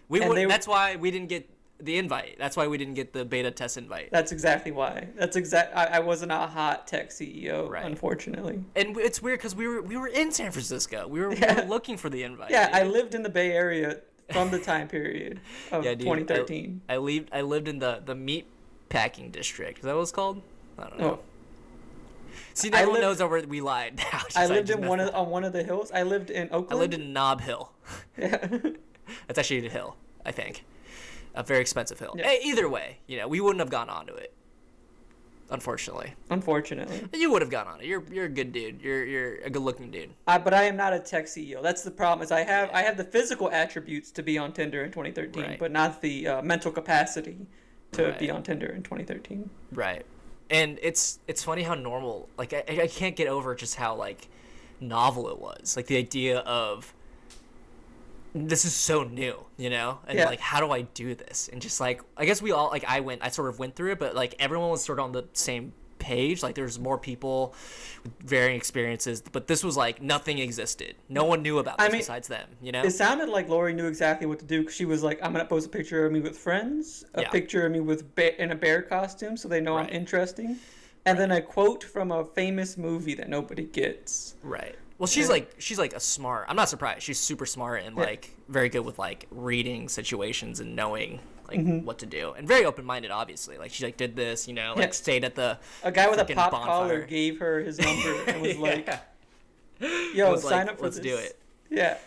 We would, were- that's why we didn't get the invite. That's why we didn't get the beta test invite. that's exactly why. That's exact. I, I wasn't a hot tech CEO, Right. unfortunately. And it's weird because we were we were in San Francisco. We were, we were looking for the invite. Yeah, I lived in the Bay Area from the time period of Yeah, dude, 2013. I, I lived I lived in the the meat packing district. Is that what it's called? I don't know. Oh. No, See, I everyone lived- knows that we're, lied now. I lived just in one of on one of the hills. I lived in Oakland. I lived in Nob Hill. Yeah. That's actually a hill, I think. A very expensive hill. Yeah. Either way, you know, we wouldn't have gone onto it. Unfortunately, Unfortunately, you would have gone on it. You're you're a good dude. You're you're a good looking dude. I, but I am not a tech CEO. That's the problem. Is I have I have the physical attributes to be on Tinder in 2013, Right. but not the uh, mental capacity to be on Tinder in 2013. Right. And it's it's funny how normal. Like I I can't get over just how like novel it was. Like the idea of this is so new, you know? And Yeah. like how do I do this? And just like I guess we all like I went I sort of went through it, but like everyone was sort of on the same page. Like there's more people with varying experiences, but this was like nothing existed. No one knew about I this mean, besides them, you know? It sounded like Laurie knew exactly what to do. 'cause she was like, "I'm gonna post a picture of me with friends, a Yeah. picture of me with ba- in a bear costume, so they know Right. I'm interesting." And then a quote from a famous movie that nobody gets. Right. Well, she's like she's like a smart. I'm not surprised. She's super smart and Yeah. like very good with like reading situations and knowing like like what to do, and very open minded, obviously. Like she like did this, you know, like Yeah. stayed at the A guy with a pop bonfire. collar gave her his number and was like, "Yo, was sign like, up for "Let's this." do it. Yeah.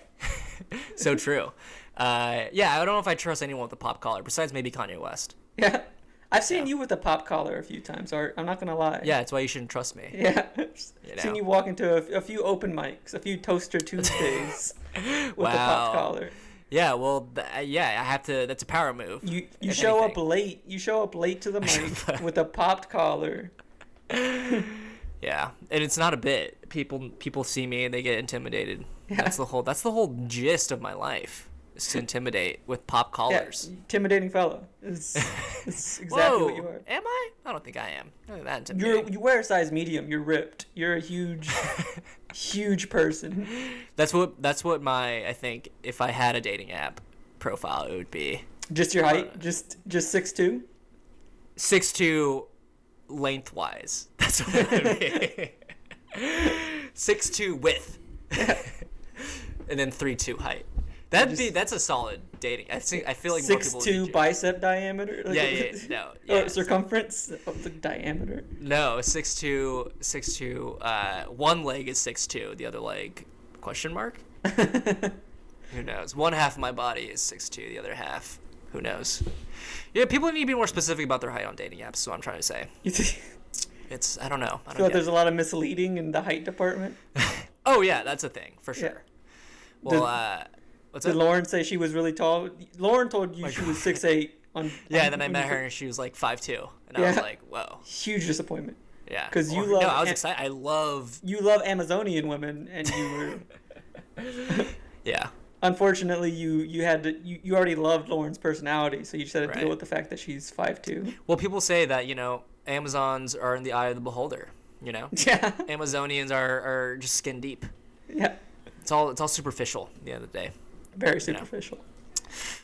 so true. Uh, yeah, I don't know if I trust anyone with a pop collar besides maybe Kanye West. Yeah. I've seen you with a pop collar a few times, Art. I'm not gonna lie. Yeah, that's why you shouldn't trust me. Yeah. You Seen you walk into a, a few open mics, a few Toaster Tuesdays with a Wow. pop collar. Yeah, well, th- uh, yeah, I have to. That's a power move. You you show up late. You show up late to the mic with a popped collar. Yeah, and it's not a bit. People people see me and they get intimidated. That's the whole. That's the whole gist of my life. Is to intimidate with pop collars. Yeah, intimidating fellow. It's, it's exactly Whoa, what you are. am I? I don't think I am. Not that You're you wear a size medium. You're ripped. You're a huge, huge person. That's what. That's what my. I think if I had a dating app profile, it would be Just your height. Uh, just just six two. six two lengthwise. That's what it would be. six two width, and then three two height. That'd be that's a solid dating. I think I feel like Six two bicep diameter. Like, Yeah, yeah, yeah, no, Oh, circumference of the diameter. No, six two, six two. Uh, one leg is six two. The other leg, question mark. Who knows? One half of my body is six two. The other half, who knows? Yeah, people need to be more specific about their height on dating apps. Is what I'm trying to say. It's I don't know. I don't like get there's it. a lot of misleading in the height department. Oh yeah, that's a thing for sure. Well, Did- uh, what's Did that? Lauren say she was really tall? Lauren told you she was six eight. On Yeah, on- then I met her and she was like five two, and I was like, whoa, Huge disappointment. Yeah, because you love No, I was excited. I love. You love Amazonian women, and you were. Yeah. Unfortunately, you you had to you, you already loved Lauren's personality, so you just had to Right. deal with the fact that she's five two. Well, people say that you know Amazons are in the eye of the beholder. You know, Yeah, Amazonians are, are just skin deep. yeah, It's all it's all superficial at the end of the day. Very superficial.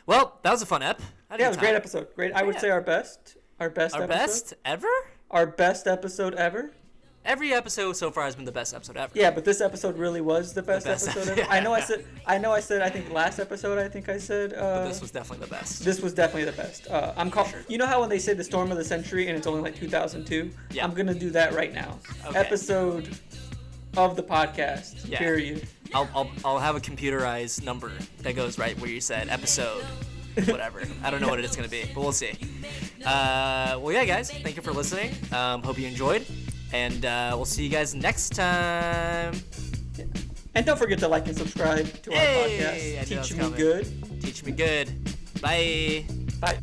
Well, that was a fun ep. Yeah, it was a great episode. Great. I would Yeah. say our best, our best, Our episode. best ever. our best episode ever. Every episode so far has been the best episode ever. Yeah, but this episode really was the best, best episode ever. I know I said I know I said I think last episode I think I said uh, But this was definitely the best. this was definitely the best. Uh, I'm call- sure. You know how when they say the storm of the century and it's only like 2002? Yeah. I'm gonna do that right now. Okay. Episode of the podcast. Yeah. Period. I'll, I'll I'll have a computerized number that goes right where you said episode, whatever. I don't know what it's gonna be, but we'll see. Uh, well, yeah, guys, thank you for listening. Um, hope you enjoyed, and uh, we'll see you guys next time. And don't forget to like and subscribe to our Hey, podcast. knew that was Teach me coming. good. Teach me good. Bye. Bye.